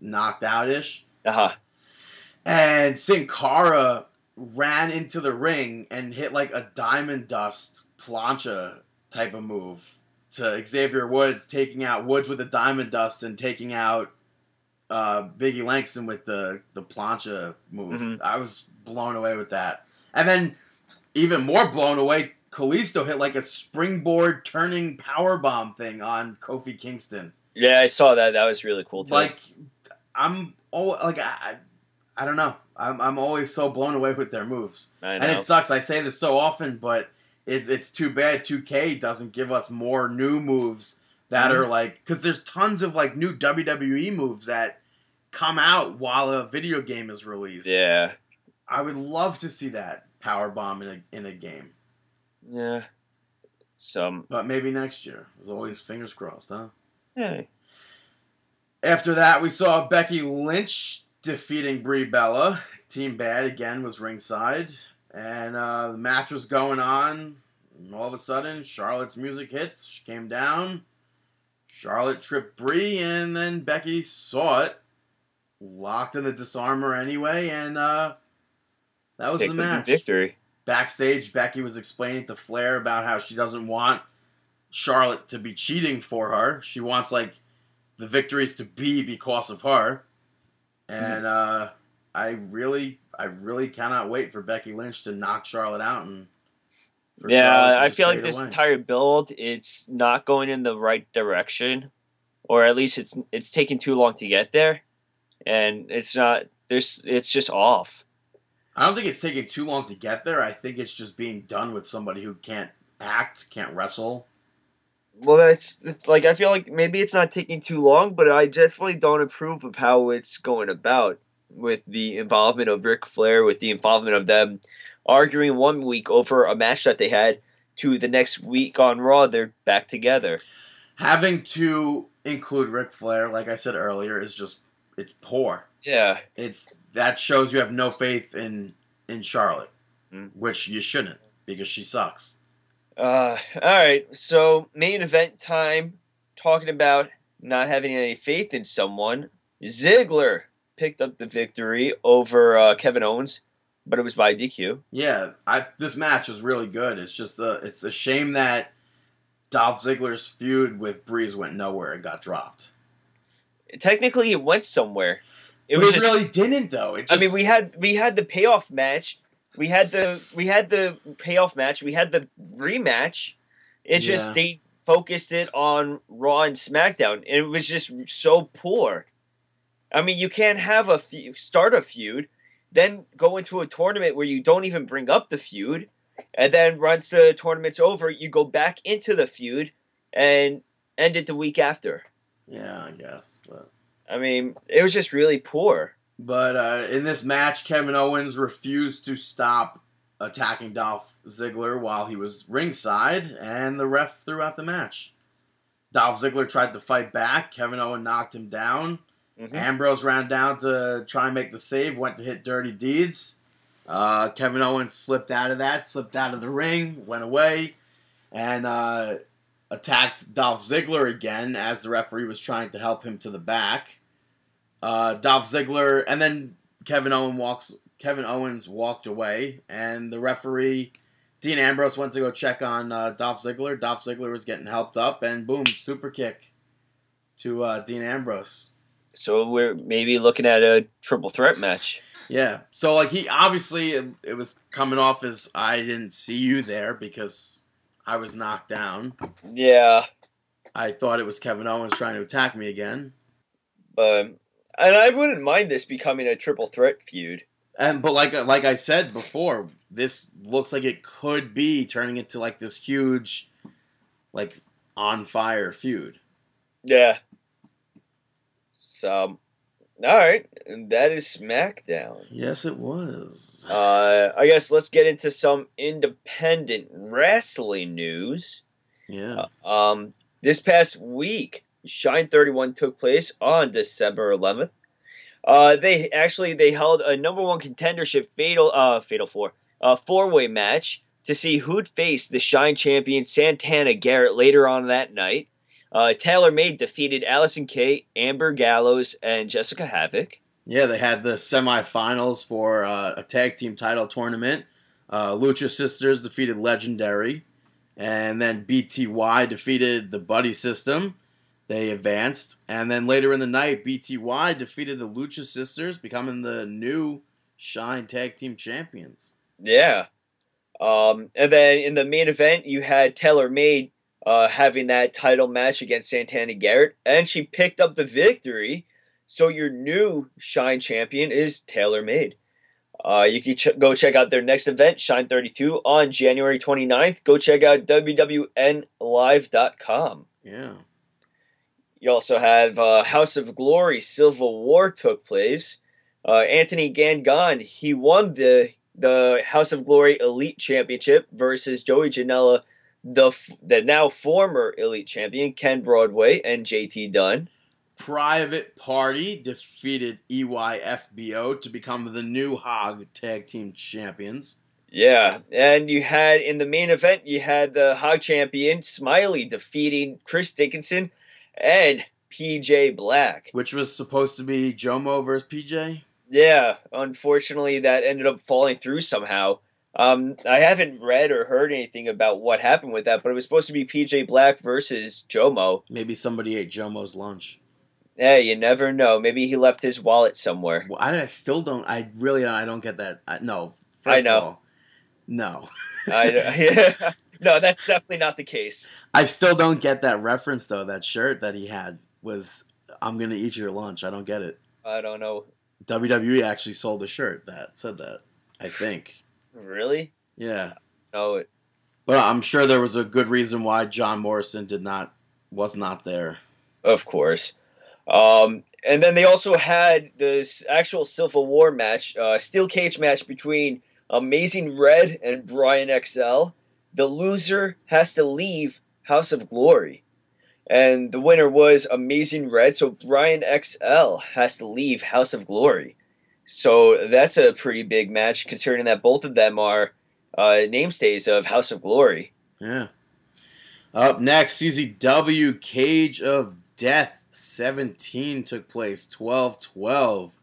knocked out ish. Uh huh. And Sin Cara ran into the ring and hit like a diamond dust plancha type of move to Xavier Woods, taking out Woods with the diamond dust and taking out uh, Biggie Langston with the the plancha move. Mhm. I was blown away with that. And then even more blown away, Kalisto hit like a springboard turning power bomb thing on Kofi Kingston. Yeah, I saw that. That was really cool too. Like I'm oh like I I don't know. I'm I'm always so blown away with their moves. I know. And it sucks. I say this so often, but it, it's too bad 2K doesn't give us more new moves that Mhm. are like because there's tons of like new WWE moves that come out while a video game is released. yeah. I would love to see that power bomb in a in a game, Yeah. Some. but maybe next year. As always, fingers crossed, huh? Yeah. After that, we saw Becky Lynch defeating Brie Bella. Team Bad again was ringside, and uh, the match was going on. And all of a sudden, Charlotte's music hits. She came down. Charlotte tripped Brie, and then Becky saw it, locked in the Dis-arm-her anyway, and uh, that was Pick the match. victory. Backstage, Becky was explaining to Flair about how she doesn't want Charlotte to be cheating for her. She wants like the victories to be because of her. And uh, I really, I really cannot wait for Becky Lynch to knock Charlotte out and. for Yeah, I feel like this away. entire build it's not going in the right direction, or at least it's it's taking too long to get there, and it's not. There's it's just off. I don't think it's taking too long to get there. I think it's just being done with somebody who can't act, can't wrestle. Well, that's it's like I feel like maybe it's not taking too long, but I definitely don't approve of how it's going about with the involvement of Ric Flair, with the involvement of them arguing one week over a match that they had, to the next week on Raw they're back together. Having to include Ric Flair, like I said earlier, is just it's poor. Yeah, It's that shows you have no faith in in Charlotte, Mm. which you shouldn't because she sucks. Uh, all right. So main event time. Talking about not having any faith in someone. Ziggler picked up the victory over uh, Kevin Owens, but it was by DQ. Yeah, I this match was really good. It's just a it's a shame that Dolph Ziggler's feud with Breeze went nowhere and got dropped. Technically, it went somewhere. It It, it just. really didn't though. It I mean, we had we had the payoff match. We had the we had the payoff match. We had the rematch. It's Yeah. just they focused it on Raw and SmackDown, and it was just so poor. I mean, you can't have a feud, start a feud, then go into a tournament where you don't even bring up the feud, and then once the tournament's over, you go back into the feud and end it the week after. yeah, I guess. But I mean, it was just really poor. but uh, in this match, Kevin Owens refused to stop attacking Dolph Ziggler while he was ringside, and the ref threw out the match. Dolph Ziggler tried to fight back. Kevin Owens knocked him down. Mhm. Ambrose ran down to try and make the save, went to hit Dirty Deeds. Uh, Kevin Owens slipped out of that, slipped out of the ring, went away. and uh, attacked Dolph Ziggler again as the referee was trying to help him to the back. Uh, Dolph Ziggler, and then Kevin Owen walks. Kevin Owens walked away, and the referee Dean Ambrose went to go check on uh, Dolph Ziggler. Dolph Ziggler was getting helped up, and boom, super kick to uh, Dean Ambrose. So we're maybe looking at a triple threat match. Yeah. So like he obviously it, it was coming off as I didn't see you there because I was knocked down. Yeah, I thought it was Kevin Owens trying to attack me again. but and I wouldn't mind this becoming a triple threat feud. And but like uh, like I said before, this looks like it could be turning into like this huge like on fire feud. Yeah. So, all right, and that is SmackDown. Yes, it was. Uh, I guess let's get into some independent wrestling news. yeah. Um, this past week, Shine 31 took place on December 11th. Uh, they actually they held a number one contendership fatal uh fatal four uh four way match to see who'd face the Shine champion Santana Garrett later on that night. Uh, Taylor Made defeated Allysin Kay, Amber Gallows, and Jessica Havok. Yeah, they had the semifinals for uh, a tag team title tournament. Uh, Lucha Sisters defeated Legendary, and then BTY defeated the Buddy System. They advanced, and then later in the night, BTY defeated the Lucha Sisters, becoming the new Shine Tag Team Champions. Yeah. Um, and then in the main event, you had Taylor Made uh, having that title match against Santana Garrett, and she picked up the victory. So your new Shine champion is Taylor Made. Uh, you can ch- go check out their next event, Shine 32, on January 29th. Go check out WWNLive.com. Yeah, You also have uh, House of Glory Civil War took place. Uh, Anthony Gangone he won the the House of Glory Elite Championship versus Joey Janela, the the now former Elite Champion Ken Broadway and JT Dunn. Private Party defeated EYFBO to become the new Hog Tag Team Champions. Yeah, and you had in the main event you had the Hog Champion Smiley defeating Chris Dickinson and PJ Black. which was supposed to be Jomo versus PJ. Yeah, unfortunately, that ended up falling through somehow. Um, I haven't read or heard anything about what happened with that, but it was supposed to be PJ Black versus Jomo. Maybe somebody ate Jomo's lunch. Hey, you never know. Maybe he left his wallet somewhere. Well, I, I still don't. I really I don't get that. I, no, I know. of all, no. I, no, that's definitely not the case. I still don't get that reference though. That shirt that he had was "I'm gonna eat your lunch." I don't get it. I don't know. WWE actually sold a shirt that said that. I think. Really? Yeah, No. it- but I'm sure there was a good reason why John Morrison did not was not there. Of course. Um, and then they also had this actual Civil War match, uh, steel cage match between Amazing Red and Brian XL. The loser has to leave House of Glory. And the winner was Amazing Red, so Brian XL has to leave House of Glory. So that's a pretty big match, considering that both of them are uh, namestays of House of Glory. Yeah. Up next, CZW Cage of Death 17 took place 12 12.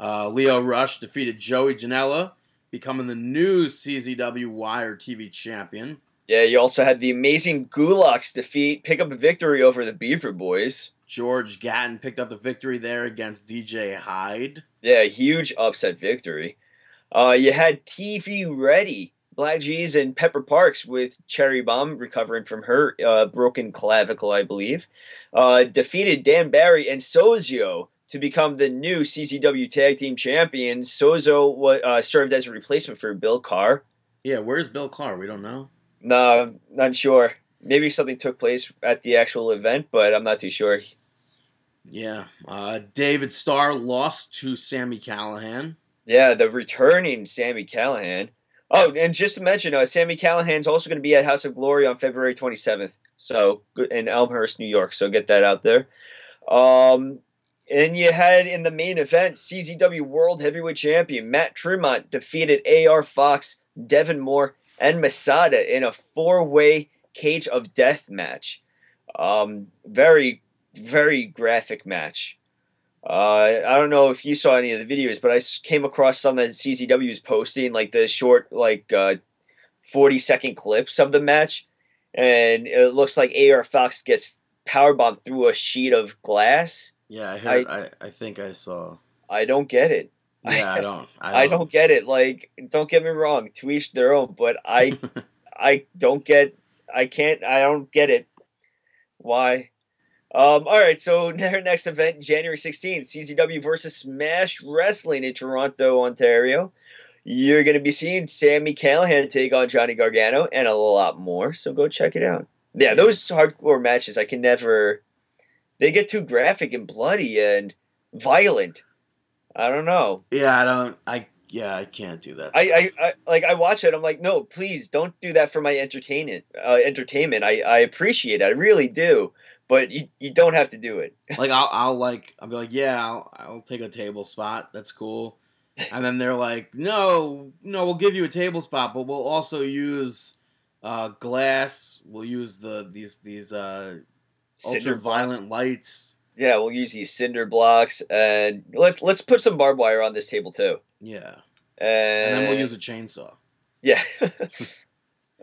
Uh, Leo Rush defeated Joey Janela, becoming the new CZW Wire TV champion. Yeah, you also had the amazing Gulaks defeat, pick up a victory over the Beaver Boys. George Gatton picked up the victory there against DJ Hyde. Yeah, huge upset victory. Uh, you had TV Ready, Black G's and Pepper Parks with Cherry Bomb recovering from her uh, broken clavicle, I believe. Uh, defeated Dan Barry and Sozio to become the new CZW Tag Team Champions. Sozio uh, served as a replacement for Bill Carr. Yeah, where's Bill Carr? We don't know. No, not sure. Maybe something took place at the actual event, but I'm not too sure. Yeah. Uh, David Starr lost to Sami Callihan. Yeah, the returning Sami Callihan. Oh, and just to mention, uh, Sami Callihan's also going to be at House of Glory on February 27th. So in Elmhurst, New York. So get that out there. Um, and you had in the main event CZW World Heavyweight Champion Matt Tremont defeated AR Fox, Devon Moore, and Masada in a four-way Cage of Death match. Um, very, very graphic match. Uh, I don't know if you saw any of the videos, but I came across some that CZW was posting, like the short, like uh, forty second clips of the match, and it looks like AR Fox gets powerbombed through a sheet of glass. Yeah, I heard. I, I, think I saw. I don't get it. Yeah, I don't. I I don't get it. Like, don't get me wrong, to each their own, but I I don't get I can't I don't get it. Why? Um, all right, so their next event, January 16th, CZW versus Smash Wrestling in Toronto, Ontario. You're going to be seeing Sami Callihan take on Johnny Gargano and a lot more, so go check it out. Yeah, those hardcore matches, I can never. They get too graphic and bloody and violent. I don't know. Yeah, I don't. I yeah, I can't do that. I, I, I like I watch it. I'm like, no, please don't do that for my entertainment. Uh, entertainment. I, I appreciate it. I really do. But you, you don't have to do it. like I'll I'll like I'll be like yeah I'll I'll take a table spot that's cool, and then they're like no no we'll give you a table spot but we'll also use uh, glass we'll use the these these uh, ultra violent lights Yeah, we'll use these cinder blocks and let's let's put some barbed wire on this table too. yeah And, and then we'll use a chainsaw. Yeah.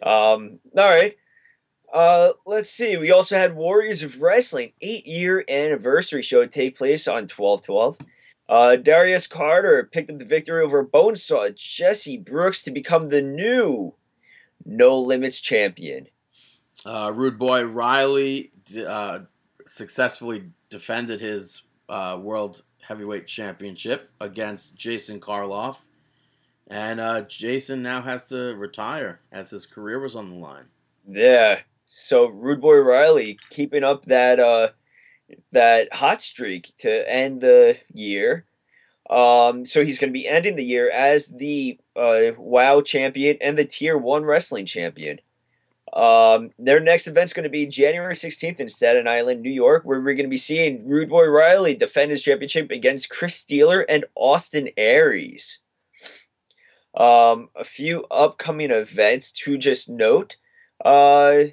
um. All right. Uh, let's see. We also had Warriors of Wrestling eight year anniversary show take place on twelve twelve. Uh, Darius Carter picked up the victory over Bonesaw Jesse Brooks to become the new No Limits champion. Uh, Rude Boy Riley uh, successfully defended his uh, World Heavyweight Championship against Jason Karloff. And uh, Jason now has to retire as his career was on the line. Yeah. So Rude Boy Riley keeping up that uh that hot streak to end the year. Um, so he's going to be ending the year as the uh, WoW champion and the Tier One Wrestling champion. Um, their next event's going to be January 16th in Staten Island, New York, where we're going to be seeing Rude Boy Riley defend his championship against Chris Steeler and Austin Aries. Um, a few upcoming events to just note. Uh,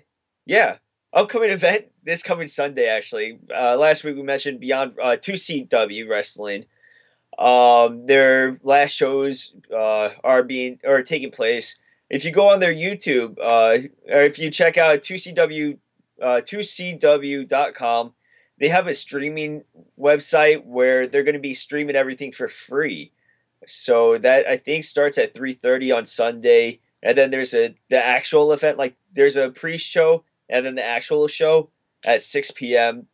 yeah, upcoming event this coming Sunday. Actually, uh, last week we mentioned Beyond uh, Two CW Wrestling. Um, their last shows uh, are being or taking place. If you go on their YouTube, uh, or if you check out 2CW, uh, 2CW.com, they have a streaming website where they're going to be streaming everything for free. So that I think starts at 3:30 on Sunday, and then there's a the actual event. Like there's a pre-show and then the actual show at 6 p.m.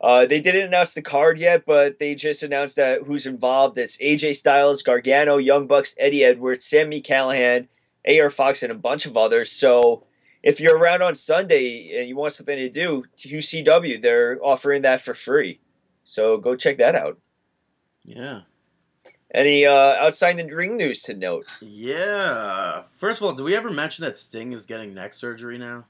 Uh, they didn't announce the card yet, but they just announced that who's involved. It's AJ Styles, Gargano, Young Bucks, Eddie Edwards, Sami Callihan, AR Fox, and a bunch of others. So if you're around on Sunday and you want something to do, 2CW, they're offering that for free. So go check that out. Yeah. Any uh, outside the ring news to note? Yeah. First of all, do we ever mention that Sting is getting neck surgery now?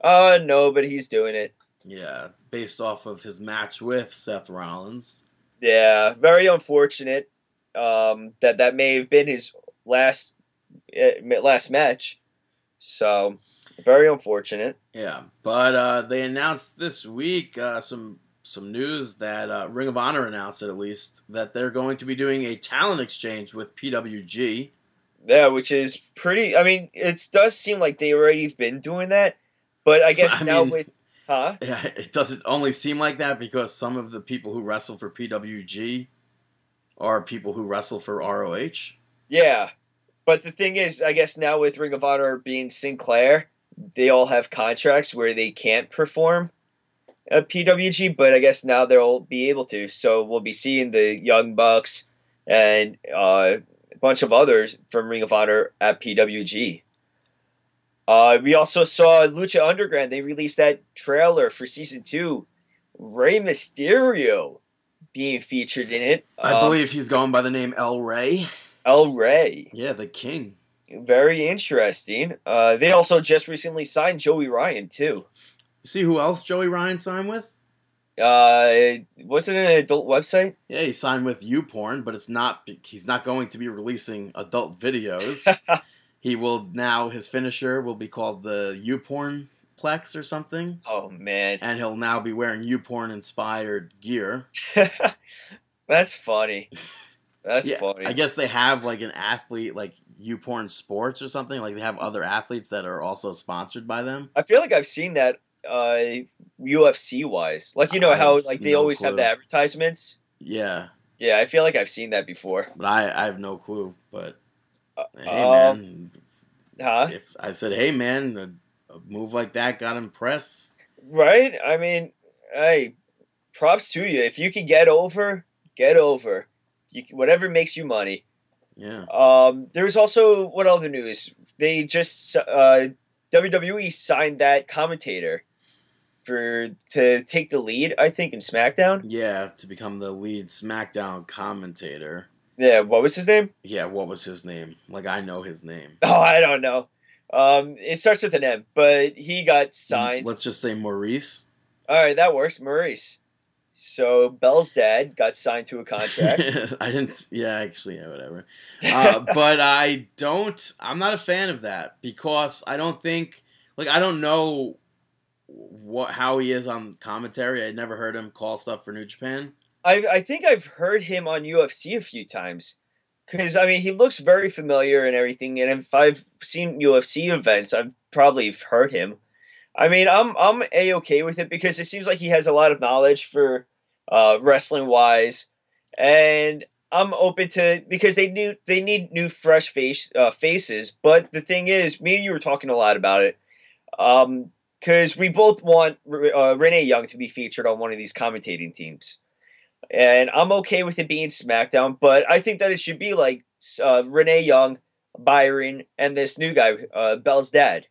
Uh, no, but he's doing it. Yeah, based off of his match with Seth Rollins. Yeah, very unfortunate. Um, that that may have been his last uh, last match. So very unfortunate. Yeah, but uh, they announced this week uh, some some news that uh, Ring of Honor announced it at least that they're going to be doing a talent exchange with PWG. Yeah, which is pretty. I mean, it does seem like they already have been doing that, but I guess I now mean- with huh? Yeah, it doesn't only seem like that because some of the people who wrestle for PWG are people who wrestle for ROH. Yeah, but the thing is, I guess now with Ring of Honor being Sinclair, they all have contracts where they can't perform at PWG, but I guess now they'll be able to. So we'll be seeing the Young Bucks and uh, a bunch of others from Ring of Honor at PWG. Uh, we also saw Lucha Underground. They released that trailer for season two. Rey Mysterio being featured in it. I Um, believe he's going by the name El Rey. El Rey. Yeah, the king. Very interesting. Uh, they also just recently signed Joey Ryan too. See who else Joey Ryan signed with? Uh, wasn't it an adult website? Yeah, he signed with YouPorn, but it's not. He's not going to be releasing adult videos. he will now. His finisher will be called the YouPorn Plex or something, Oh man, and he'll now be wearing YouPorn inspired gear. that's funny. That's yeah, funny. I guess they have like an athlete like YouPorn Sports or something. Like they have other athletes that are also sponsored by them. I feel like I've seen that uh, UFC wise. Like you know I how like they no always have the advertisements. Yeah, Yeah, I feel like I've seen that before. but I, I have no clue. But Uh, hey um, man, Huh? if I said hey man, a, a move like that got him press. Right? I mean, hey, props to you. If you can get over, get over. You can, whatever makes you money. Yeah, Um, there's also what other news? They just uh, WWE signed that commentator for to take the lead. I think in SmackDown. yeah, to become the lead SmackDown commentator. Yeah, what was his name? Yeah, what was his name? Like I know his name. Oh, I don't know. Um, it starts with an M, but he got signed. Let's just say Maurice. All right, that works. Maurice. So Bell's dad got signed to a contract. I didn't. Yeah, actually, yeah, whatever. Uh, but I don't. I'm not a fan of that because I don't think. Like I don't know what how he is on commentary. I never heard him call stuff for New Japan. I I think I've heard him on UFC a few times. Because I mean, he looks very familiar and everything. And if I've seen UFC events, I've probably heard him. I mean, I'm I'm a okay with it because it seems like he has a lot of knowledge for uh, wrestling wise, and I'm open to because they need they need new fresh face uh, faces. But the thing is, me and you were talking a lot about it, because we both want uh, Renee Young to be featured on one of these commentating teams and I'm okay with it being SmackDown, but I think that it should be like uh, Renee Young, Byron, and this new guy, uh, Bell's dad.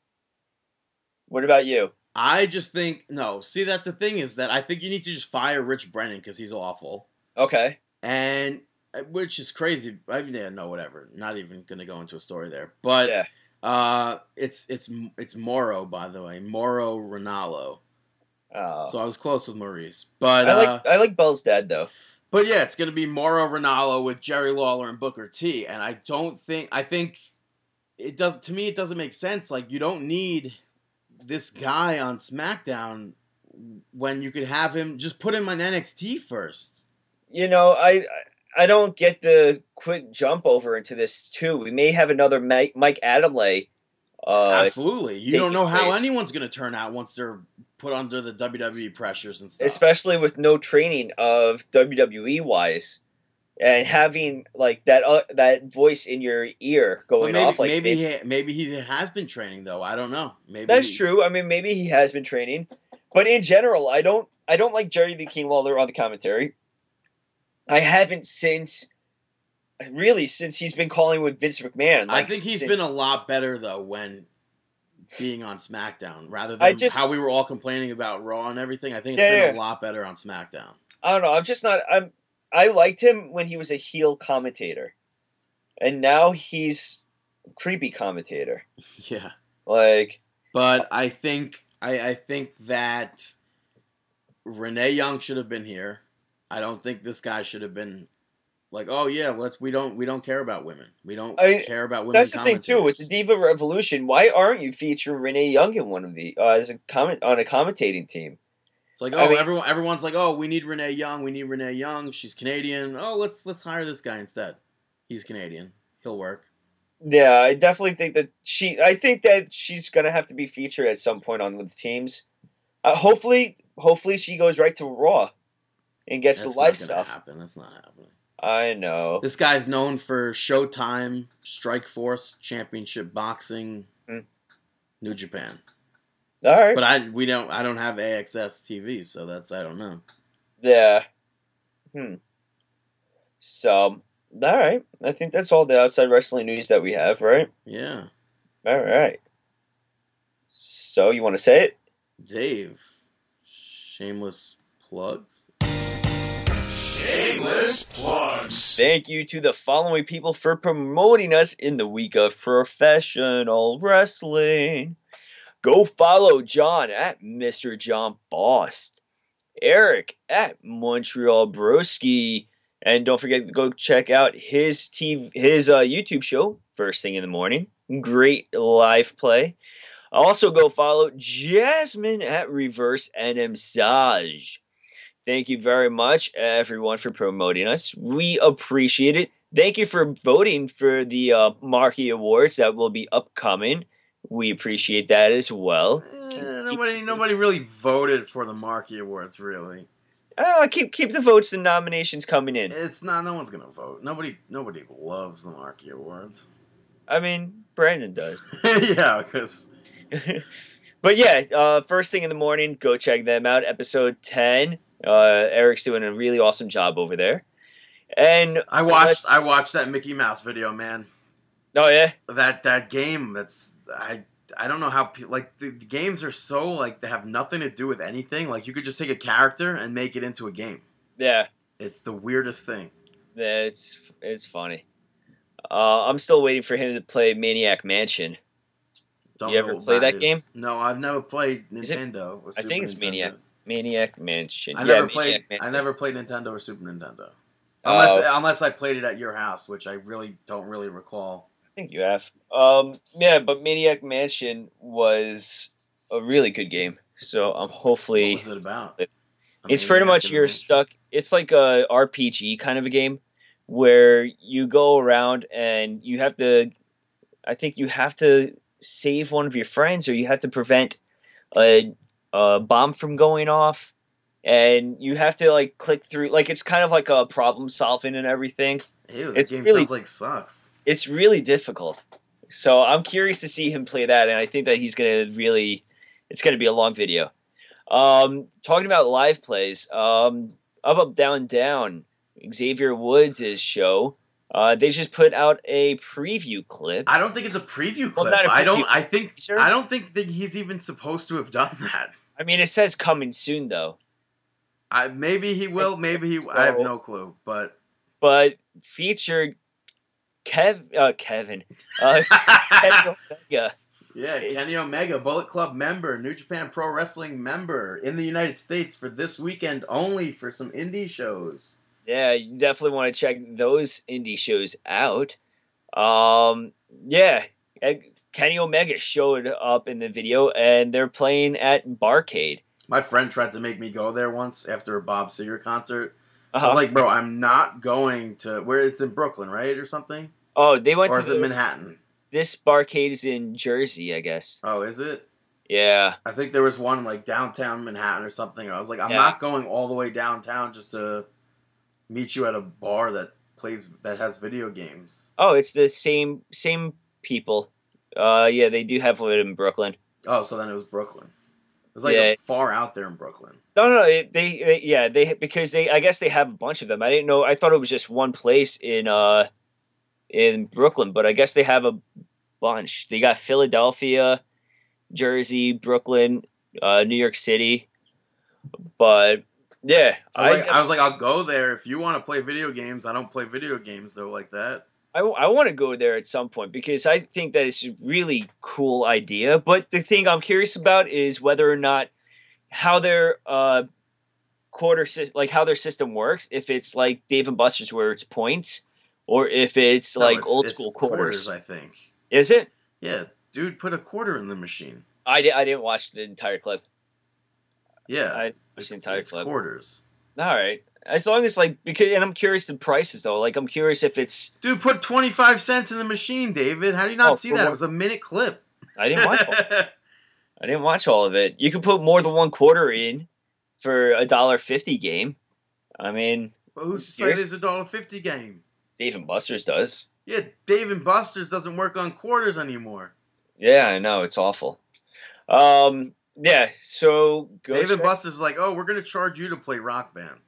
What about you? I just think no. See, that's the thing is that I think you need to just fire Rich Brennan because he's awful, Okay. and uh, which is crazy. I mean, yeah, no, whatever. Not even gonna go into a story there, but Yeah. uh, it's it's it's Mauro by the way, Mauro Ranallo. Uh, So I was close with Maurice, but I uh, like I like Bell's dad though. But yeah, it's going to be Mauro Ranallo with Jerry Lawler and Booker T. And I don't think I think it does to me it doesn't make sense. Like you don't need this guy on SmackDown when you could have him just put him on NXT first. You know, I I don't get the quick jump over into this too. We may have another Mike, Mike Adamle. Uh, Absolutely. You don't know how place. anyone's going to turn out once they're put under the WWE pressures and stuff. especially with no training of WWE wise, and having like that uh, that voice in your ear going maybe off like maybe he, maybe he has been training though. I don't know. Maybe That's he- true. I mean, maybe he has been training, but in general, I don't. I don't like Jerry the King Lawler on the commentary. I haven't since, really, since he's been calling with Vince McMahon. I think he's since- been a lot better though when being on SmackDown rather than just- how we were all complaining about Raw and everything. I think it's Yeah, been yeah. a lot better on SmackDown. I don't know. I'm just not. I'm. I liked him when he was a heel commentator, and now he's a creepy commentator. Yeah, Like, but I think I, I think that Renee Young should have been here. I don't think this guy should have been like, oh yeah, let's we don't we don't care about women. We don't I- care about women. that's the thing too with the. Diva Revolution. Why aren't you featuring Renee Young in one of the uh, as a comment on a commentating team? It's like, oh, I mean- everyone everyone's like, oh, we need Renee Young. We need Renee Young. She's Canadian. Oh, let's let's hire this guy instead. He's Canadian. He'll work. Yeah, I definitely think that she. I think that she's gonna have to be featured at some point on the teams. Uh, hopefully, hopefully she goes right to Raw and gets That's the live stuff. happen. That's not happening. I know. This guy's known for Showtime, Strike Force, Championship Boxing, Hmm. New Japan. All right. But I we don't I don't have AXS TV, so that's I don't know. Yeah. Hmm. So, all right. I think that's all the outside wrestling news that we have, right? Yeah, All right. So, you want to say it? Dave, shameless plugs. Shameless plugs. Thank you to the following people for promoting us in the week of professional wrestling. Go follow John at Mr. John Bost, Eric at Montreal Broski, and don't forget to go check out his TV, his uh, YouTube show first thing in the morning. Great live play. Also, go follow Jasmine at Reverse NM Saj. Thank you very much, everyone, for promoting us. We appreciate it. Thank you for voting for the uh, Marquee Awards that will be upcoming. We appreciate that as well. Eh, nobody, nobody really voted for the Marquee Awards. Really, Uh, keep keep the votes and nominations coming in. it's not. No one's gonna vote. Nobody, nobody loves the Marquee Awards. I mean, Brandon does. yeah, because but yeah, uh, first thing in the morning, go check them out. Episode 10. Uh, Eric's doing a really awesome job over there. And I watched, I watched that Mickey Mouse video, man. oh yeah, That that game. That's I. I don't know how like the, the games are so like they have nothing to do with anything. Like you could just take a character and make it into a game. yeah, It's the weirdest thing. yeah, it's it's funny. Uh, I'm still waiting for him to play Maniac Mansion. Don't You ever play that game? No, I've never played it- Nintendo. or I think it's Nintendo. Maniac. Maniac Mansion. I Yeah, never played. I never played Nintendo or Super Nintendo. Oh. Unless unless I played it at your house, which I really don't really recall. I think you have. Um, yeah, but Maniac Mansion was a really good game. So I'm hopefully What was it about? it- it's pretty much you're stuck it's like a rpg kind of a game where you go around and you have to i think you have to save one of your friends or you have to prevent a, a bomb from going off and you have to like click through like it's kind of like a problem solving and everything Ew, it's game really- sounds like sucks. it's really difficult so i'm curious to see him play that and i think that he's gonna really it's gonna be a long video um talking about live plays um up up down down xavier woods' show uh they just put out a preview clip I don't think it's a preview Well, clip. not a I don't. preview. I think. Sure. I don't think that he's even supposed to have done that. I mean it says coming soon though I, maybe he will. Maybe he. I have no clue. But but featured kev uh kevin uh Kenny Omega. yeah, Kenny Omega, Bullet Club member, New Japan Pro Wrestling member in the United States for this weekend only for some indie shows. Yeah, you definitely want to check those indie shows out. Um, yeah, Kenny Omega showed up in the video, and they're playing at Barcade. My friend tried to make me go there once after a Bob Seger concert. I Uh-huh. was like, bro, I'm not going to where it's in Brooklyn, right, or something, oh, they went or to is it Manhattan? this Barcade is in Jersey, I guess. Oh, is it? Yeah, I think there was one like downtown Manhattan or something. I was like, I'm Yeah. not going all the way downtown just to meet you at a bar that plays that has video games. Oh, it's the same same people. Uh, yeah, they do have it in Brooklyn. Oh, so then it was Brooklyn. It was like Yeah. far out there in Brooklyn. No, no, they, they, yeah, they because they, I guess they have a bunch of them. I didn't know. I thought it was just one place in, uh, in Brooklyn, but I guess they have a bunch. They got Philadelphia, Jersey, Brooklyn, uh, New York City, but yeah, I was, like, I was like, I'll go there if you want to play video games. I don't play video games though like that. I, I want to go there at some point because I think that it's a really cool idea. But the thing I'm curious about is whether or not how their uh, quarter like how their system works. If it's like Dave and Buster's where it's points, or if it's No, like it's- old it's school quarters. I think. Is it? Yeah, dude, put a quarter in the machine. I, di- I didn't watch the entire clip. Yeah, I watched it's, the entire clip. quarters. All right. As long as like because and I'm curious the prices though. Like I'm curious if it's Dude, put twenty five cents in the machine, David. How do you not Oh, see for that? what? It was a minute clip. I didn't watch. all, I didn't watch all of it. You could put more than one quarter in for a dollar fifty game. I mean, Well, who's to say Here's- there's a dollar fifty game? Dave and Buster's does. Yeah, Dave and Buster's doesn't work on quarters anymore. Yeah, I know it's awful. Um, yeah. So go Dave and check- Buster's is like, oh, we're gonna charge you to play Rock Band.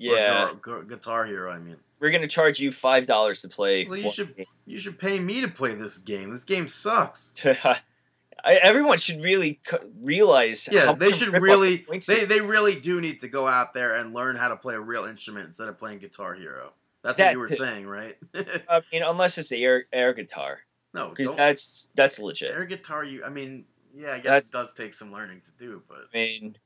Yeah, Gu- Gu- Guitar Hero. I mean, we're gonna charge you five dollars to play. well, you should game. you should pay me to play this game. This game sucks. I, everyone should really co- realize. Yeah, how they should really the they system. they really do need to go out there and learn how to play a real instrument instead of playing Guitar Hero. That's what you were saying, right? I mean, unless it's the air air guitar, no, because that's that's legit. air guitar. You, I mean, yeah, I guess That's- it does take some learning to do, but I mean,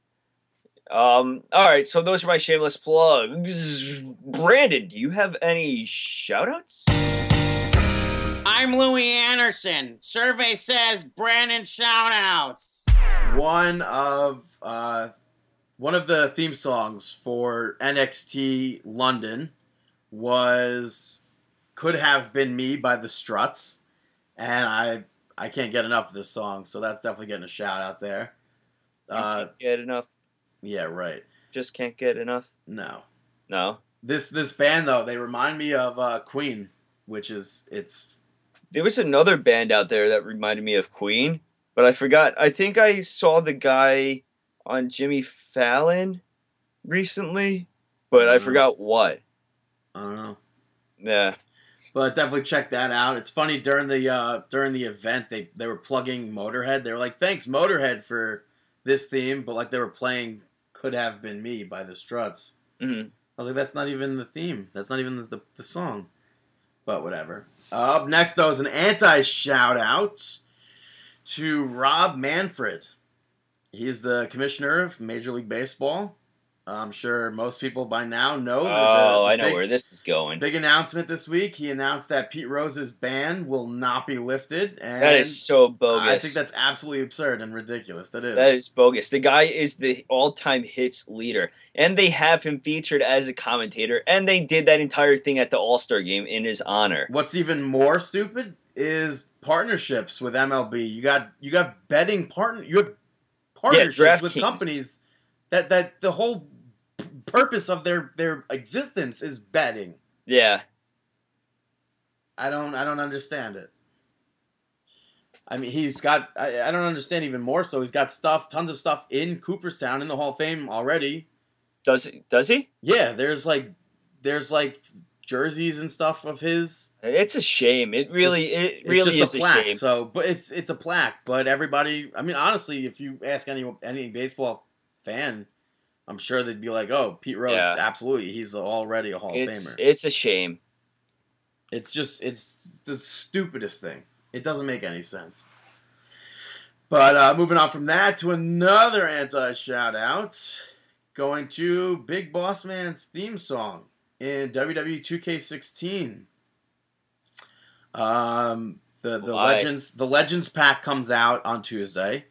um, all right. So those are my shameless plugs. Brandon, do you have any shout outs? I'm Louie Anderson. Survey says Brandon shoutouts. One of uh, one of the theme songs for NXT London was "Could Have Been Me" by the Struts, and I I can't get enough of this song, so that's definitely getting a shout out there. Uh, Can't get enough. Yeah, right. Just can't get enough. No, No. this this band though they remind me of uh, Queen, which is it's There was another band out there that reminded me of Queen, but I forgot. I think I saw the guy on Jimmy Fallon recently, but I Mhm. forgot what. I don't know. Yeah. But definitely check that out. It's funny during the uh, during the event they they were plugging Motorhead. They were like, "Thanks Motorhead for this theme," but like they were playing "Could Have Been Me" by the Struts. hmm I was like, "That's not even the theme. That's not even the the, the song." But whatever. up next though is an anti shout out to Rob Manfred. He's the commissioner of Major League Baseball. I'm sure most people by now know. the- Oh, the I know big- where this is going. Big announcement this week. He announced that Pete Rose's ban will not be lifted, and That is so bogus. I think that's absolutely absurd and ridiculous. That is. That is bogus. The guy is the all-time hits leader, and they have him featured as a commentator, and they did that entire thing at the All-Star game in his honor. What's even more stupid is partnerships with MLB. You got you got betting partner. You have partnerships with DraftKings. companies that that the whole purpose of their their existence is betting. Yeah, I don't I don't understand it. I mean, he's got. I, I don't understand even more. So he's got stuff, tons of stuff in Cooperstown in the Hall of Fame already. does he? Does he? Yeah, there's like, there's like jerseys and stuff of his. It's a shame. It really, it It's really just is a plaque. shame. So, but it's it's a plaque. But everybody, I mean, honestly, if you ask any any baseball fan, I'm sure they'd be like, "Oh, Pete Rose, Yeah. absolutely, he's already a Hall of Famer." it's a shame. It's just it's the stupidest thing. It doesn't make any sense. But uh, moving on from that to another anti shout out, going to Big Boss Man's theme song in WWE 2K16. Um, the the Why? legends the Legends pack comes out on Tuesday,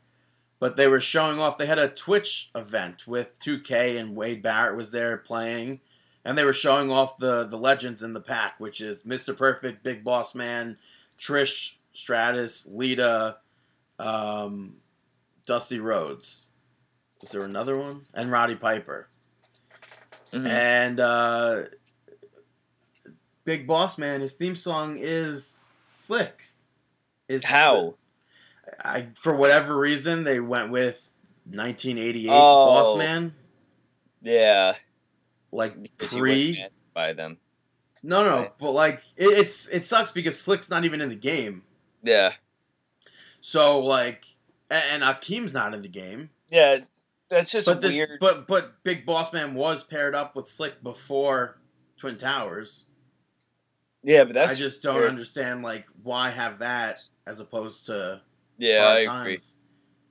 but they were showing off. They had a Twitch event with 2K and Wade Barrett was there playing and they were showing off the the legends in the pack, which is Mr. Perfect, Big Boss Man, Trish Stratus, Lita, um, Dusty Rhodes. Is there another one? And Roddy Piper. Mhm. And uh, Big Boss Man, his theme song is slick. Is How? I for whatever reason they went with 1988 Oh. Boss Man, Yeah, like pre by them. No, no, Right. but like it, it's it sucks because Slick's not even in the game. Yeah, So like, a- and Akeem's not in the game. yeah. That's just But this, weird. but but Big Boss Man was paired up with Slick before Twin Towers. yeah, but that's I just don't weird. understand like why have that as opposed to Yeah, I Times. agree.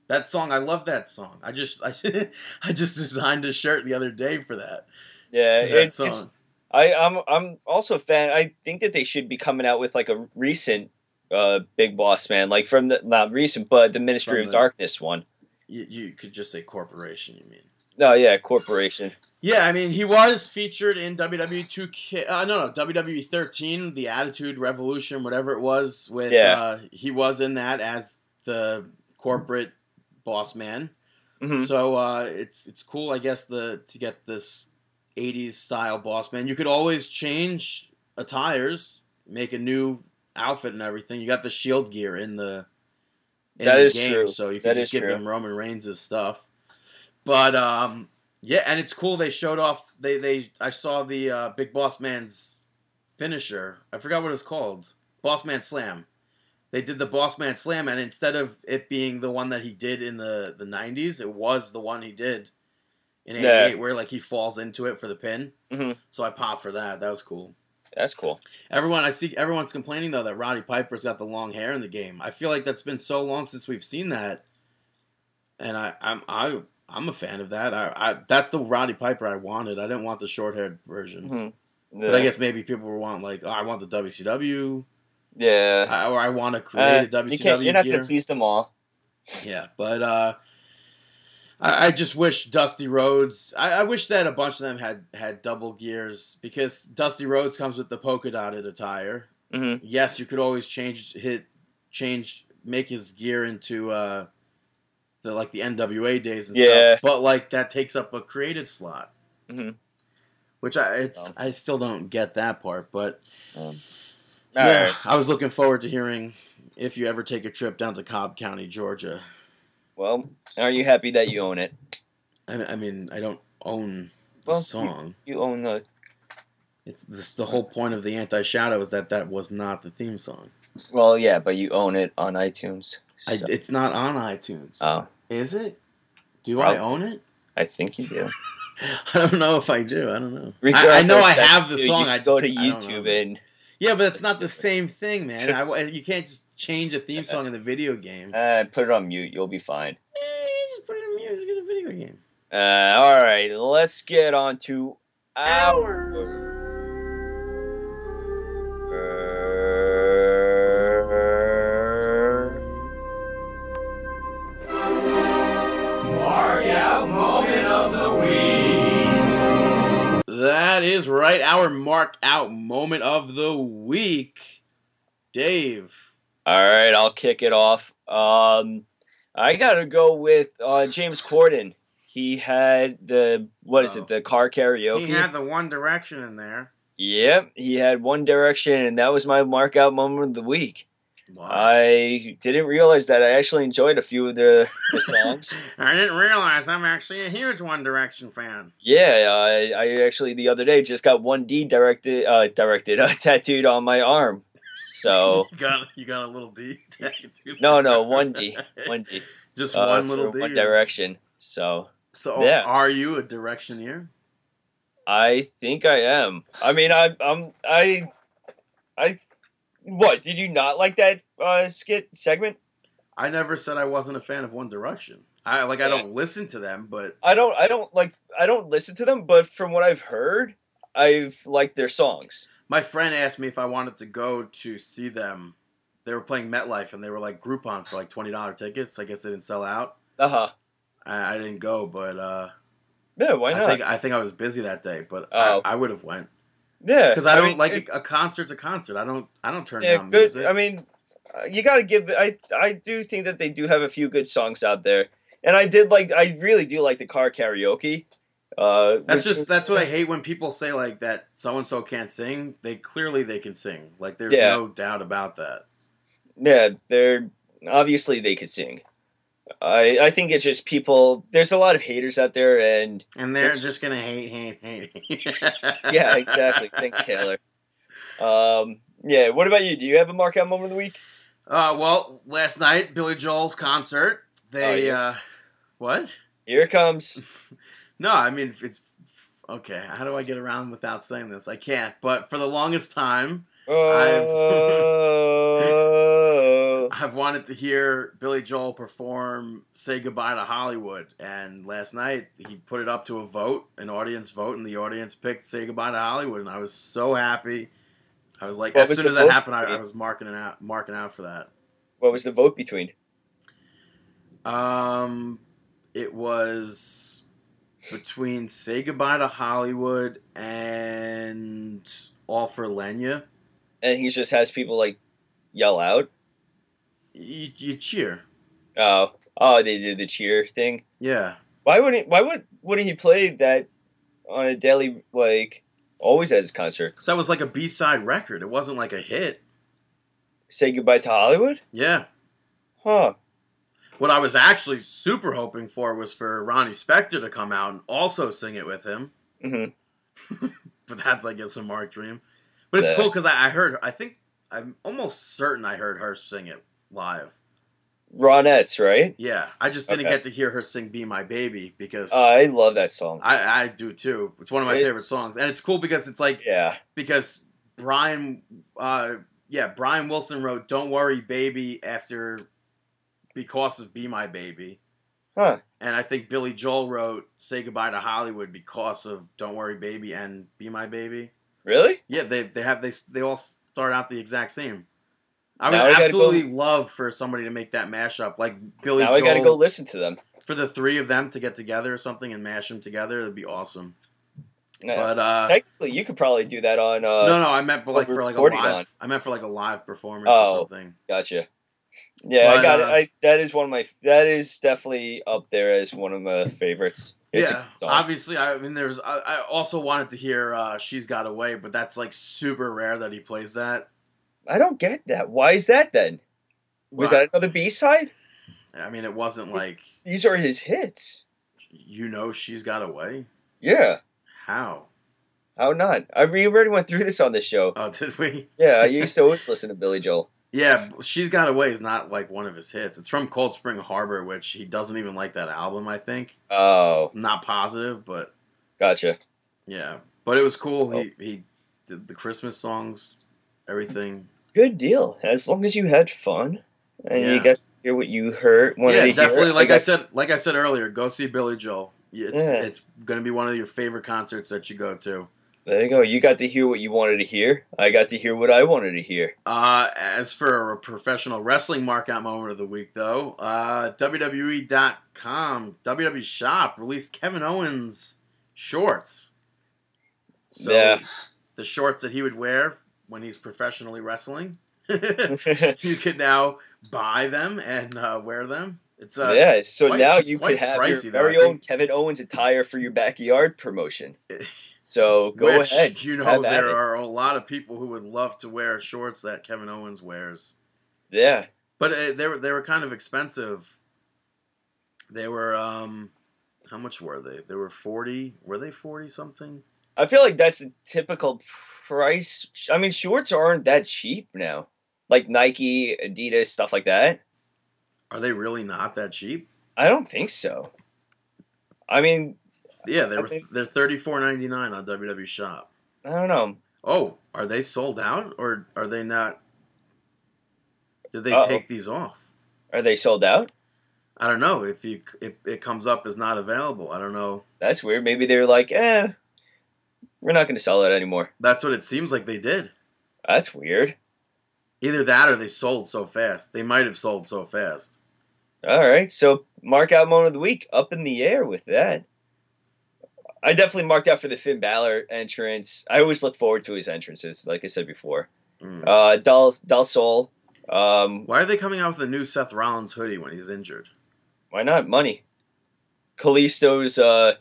That song, I love that song. I just I, I just designed a shirt the other day for that. Yeah, for that it's, song. it's I, I'm I'm also a fan. I think that they should be coming out with like a recent uh Big Boss Man, like from the not recent, but the Ministry From of the- Darkness one. you, you could just say corporation. You mean? No, yeah, Corporation. Yeah, I mean, he was featured in WWE 2K. Uh, no, no, WWE 13, the Attitude Revolution, whatever it was. With Yeah. uh, he was in that as the corporate boss man. Mhm. So uh, it's it's cool, I guess, the to get this 80s style boss man. You could always change attires, make a new outfit and everything. You got the shield gear in the in That the is game, true. so you could That just give true. him Roman Reigns' stuff. But um, yeah, and it's cool. They showed off. They they I saw the uh, Big Boss Man's finisher. I forgot what it's called. Boss Man Slam. They did the Boss Man Slam, and instead of it being the one that he did in the the '90s, it was the one he did in '88, Yeah. where like he falls into it for the pin. Mhm. So I popped for that. That was cool. That's cool. Everyone, I see everyone's complaining though that Roddy Piper's got the long hair in the game. I feel like that's been so long since we've seen that, and I, I'm I I'm a fan of that. I, I that's the Roddy Piper I wanted. I didn't want the short haired version, Mhm. but I guess maybe people were wanting like, oh, I want the WCW Yeah. I, or I want to Uh, create a you can't, WCW you're not gear. gonna please them all. Yeah, but uh, I, I just wish Dusty Rhodes. I, I wish that a bunch of them had had double gears because Dusty Rhodes comes with the polka dotted attire. hmm Yes, you could always change hit change make his gear into uh the like the NWA days and Yeah. stuff. But like that takes up a creative slot. Mhm. Which I it's Oh. I still don't get that part, but Um, yeah, alright. I was looking forward to hearing if you ever take a trip down to Cobb County, Georgia. Well, are you happy that you own it? I, I mean, I don't own the Well, you- song. You own the. It's this, the whole point of the anti-shadow is that that was not the theme song. Well, yeah, but you own it on iTunes. I, it's not on iTunes. oh, Is it? Do I own it? I think you do. I don't know if I do. I don't know. I, I know I have the song. I just go to YouTube and yeah, but it's That's not the same thing, man. I, you can't just change a theme song in the video game. uh, put it on mute. You'll be fine. Eh, just put it in music in a video game. Uh, all right, let's get on to our. That is right. Our mark out moment of the week, Dave. All right, I'll kick it off. Um, I gotta go with uh, James Corden. He had the what is Oh. it? The car karaoke. He had the One Direction in there. Yep, he had One Direction, and that was my mark out moment of the week. Wow. I didn't realize that I actually enjoyed a few of the, the songs. I didn't realize I'm actually a huge One Direction fan. yeah, I, I actually the other day just got one D directed, uh, directed, uh, tattooed on my arm. So you got you got a little D. tattooed. no, no, one D, one D, Just uh, one little D. One Direction. So So Yeah. are you a Directioneer? I think I am. I mean, I, I'm, I, I. What did you not like that uh, skit segment? I never said I wasn't a fan of One Direction. I like I don't listen to them, but I don't, I don't like, I don't listen to them, but from what I've heard, I've liked their songs. my friend asked me if I wanted to go to see them. They were playing MetLife and they were like Groupon for like twenty dollar tickets. I guess they didn't sell out. Uh huh. I, I didn't go, but uh, Yeah, why not? I think I think I was busy that day. But Oh. I, I would have went yeah, because I don't mean, like a, a concert's a concert. I don't I don't turn Yeah, down good. music. I mean, uh, you got to give. I I do think that they do have a few good songs out there, and I did like. I really do like the car karaoke. Uh, That's just that's what I hate when people say like that so and so can't sing. They clearly they can sing. Like there's Yeah. no doubt about that. Yeah, they're obviously they could sing. I I think it's just people. There's a lot of haters out there, and And they're just gonna hate, hate, hate. yeah, exactly. Thanks, Taylor. Um, yeah. What about you? Do you have a mark out moment of the week? Uh, well, last night Billy Joel's concert. They Oh, yeah. uh, what? Here it comes. No, I mean it's okay. How do I get around without saying this? I can't. But for the longest time, Oh, I've wanted to hear Billy Joel perform "Say Goodbye to Hollywood," and last night he put it up to a vote, an audience vote, and the audience picked "Say Goodbye to Hollywood," and I was so happy. I was like, What as was soon as that happened, I, I was marking it out, marking out for that. what was the vote between? Um, it was between "Say Goodbye to Hollywood" and "All for Leyna." And he just has people like yell out. You, you cheer, Oh, oh, they did the cheer thing. yeah. Why wouldn't Why would wouldn't he play that on a daily like always at his concert? Because that was like a B side record. It wasn't like a hit. Say goodbye to Hollywood? Yeah. Huh. What I was actually super hoping for was for Ronnie Spector to come out and also sing it with him. hmm But that's, I guess, a Mark Dream. But it's Yeah. cool because I, I heard, I think, I'm almost certain I heard her sing it live. Ronettes, right? Yeah. I just didn't Okay. get to hear her sing Be My Baby because I love that song. I, I do too. It's one of my favorite songs. And it's cool because it's like, yeah. because Brian, uh, yeah, Brian Wilson wrote "Don't Worry, Baby" after because of "Be My Baby," Huh. and I think Billy Joel wrote "Say Goodbye to Hollywood" because of "Don't Worry, Baby" and "Be My Baby." Really? Yeah, they they have they they all start out the exact same. I would Now I gotta absolutely love for somebody to make that mashup, like Billy now I gotta go listen to them. for the three of them to get together or something and mash them together. It'd be awesome. But uh, Technically, you could probably do that on. Uh, no, no, I meant but like for like a live. on. I meant for like a live performance Oh. or something. Gotcha. Yeah, I got uh, it. I, that is one of my. That is definitely up there as one of my favorites. It's yeah, obviously. I mean, there's. I, I also wanted to hear uh, "She's Got a Way," but that's like super rare that he plays that. I don't get that. Why is that then? Was Right. that another B side? I mean, it wasn't like These are his hits. you know she's got a way. Yeah. How? How not? I we already went through this on this show. Oh, did we? Yeah, I used to always listen to Billy Joel. Yeah, she's got a way is not like one of his hits. It's from Cold Spring Harbor, which he doesn't even like that album. I think. Oh, not positive, but gotcha. yeah. But it was cool. So- He he did the Christmas songs, everything. Good deal. As long as you had fun and Yeah. you got to hear what you heard. Yeah, definitely. Hear. Like I got- said, like I said earlier, go see Billy Joel. It's Yeah. it's going to be one of your favorite concerts that you go to. There you go. You got to hear what you wanted to hear. I got to hear what I wanted to hear. Uh, as for a professional wrestling markout moment of the week, though, uh, WWE.com, WWE Shop released Kevin Owens shorts. So Yeah. the shorts that he would wear when he's professionally wrestling, you can now buy them and uh, wear them. It's uh, yeah, so quite- now you could have pricey, your very own Kevin Owens attire for your backyard promotion. So go which, ahead. You know, there are a lot of people who would love to wear shorts that Kevin Owens wears. Yeah. But uh, they were they were kind of expensive. They were um, how much were they? They were forty. Were they forty something? I feel like that's a typical price. I mean, shorts aren't that cheap now. Like Nike, Adidas, stuff like that. Are they really not that cheap? I don't think so. I mean, Yeah, they I were. think- They're thirty four ninety nine on WWE Shop. I don't know. Oh, are they sold out or are they not? Did they Uh-oh. take these off? Are they sold out? I don't know if you if it comes up as not available. I don't know. That's weird. Maybe they're like, eh, we're not going to sell that anymore. That's what it seems like they did. That's weird. Either that or they sold so fast. They might have sold so fast. All right. So, mark out moment of the week up in the air with that. I definitely marked out for the Finn Balor entrance. I always look forward to his entrances, like I said before. Mm. Uh, Dal Dal Sol. Um, Why are they coming out with a new Seth Rollins hoodie when he's injured? why not money? Kalisto's uh,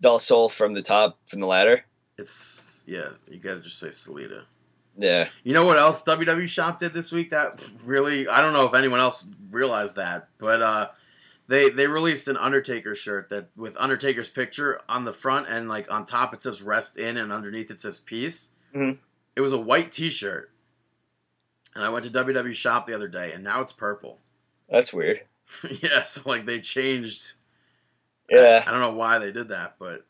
Dal Sol from the top from the ladder. It's yeah, you gotta just say Salida. Yeah. You know what else WWE Shop did this week that really I don't know if anyone else realized that, but uh they they released an Undertaker shirt that with Undertaker's picture on the front and like on top it says rest in and underneath it says peace. Mhm. It was a white t-shirt. And I went to WWE Shop the other day and now it's purple. That's weird. yeah, so like they changed Yeah. I don't know why they did that, but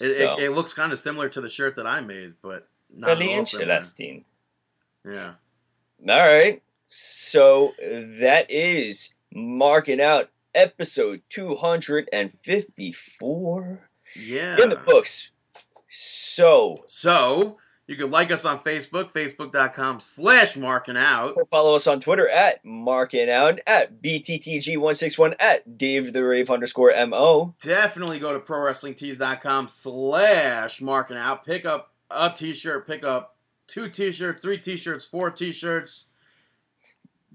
it, so, it, it looks kind of similar to the shirt that I made, but not at very all similar. interesting. Yeah. All right. So that is marking out episode 254 Yeah. in the books. So So you can like us on Facebook, facebook.com slash marking out. Or follow us on Twitter at marking out at BTTG161 at Dave the Rave underscore MO. Definitely go to prowrestlingtees.com slash marking out. Pick up a t-shirt, pick up two t-shirts, three t-shirts, four t-shirts. Go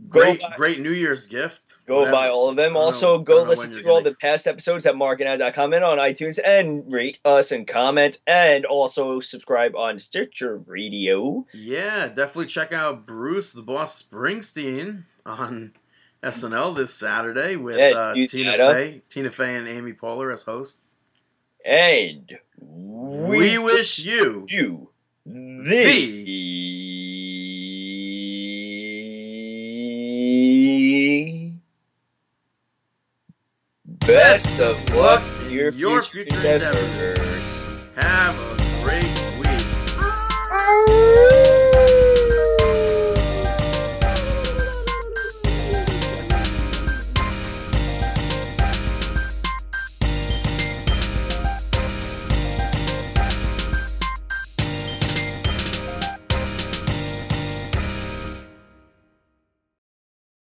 Great, buy- great New Year's gift. Go Whatever. buy all of them. Also, know- go listen to all the past episodes at markingout.com and on iTunes and rate us and comment and also subscribe on Stitcher Radio. Yeah, definitely check out Bruce the Boss Springsteen on SNL this Saturday with Yeah, uh, Tina. Fey, Tina Fey and Amy Poehler as hosts. And We, wish you you the best of luck in your, Your future future endeavors. have a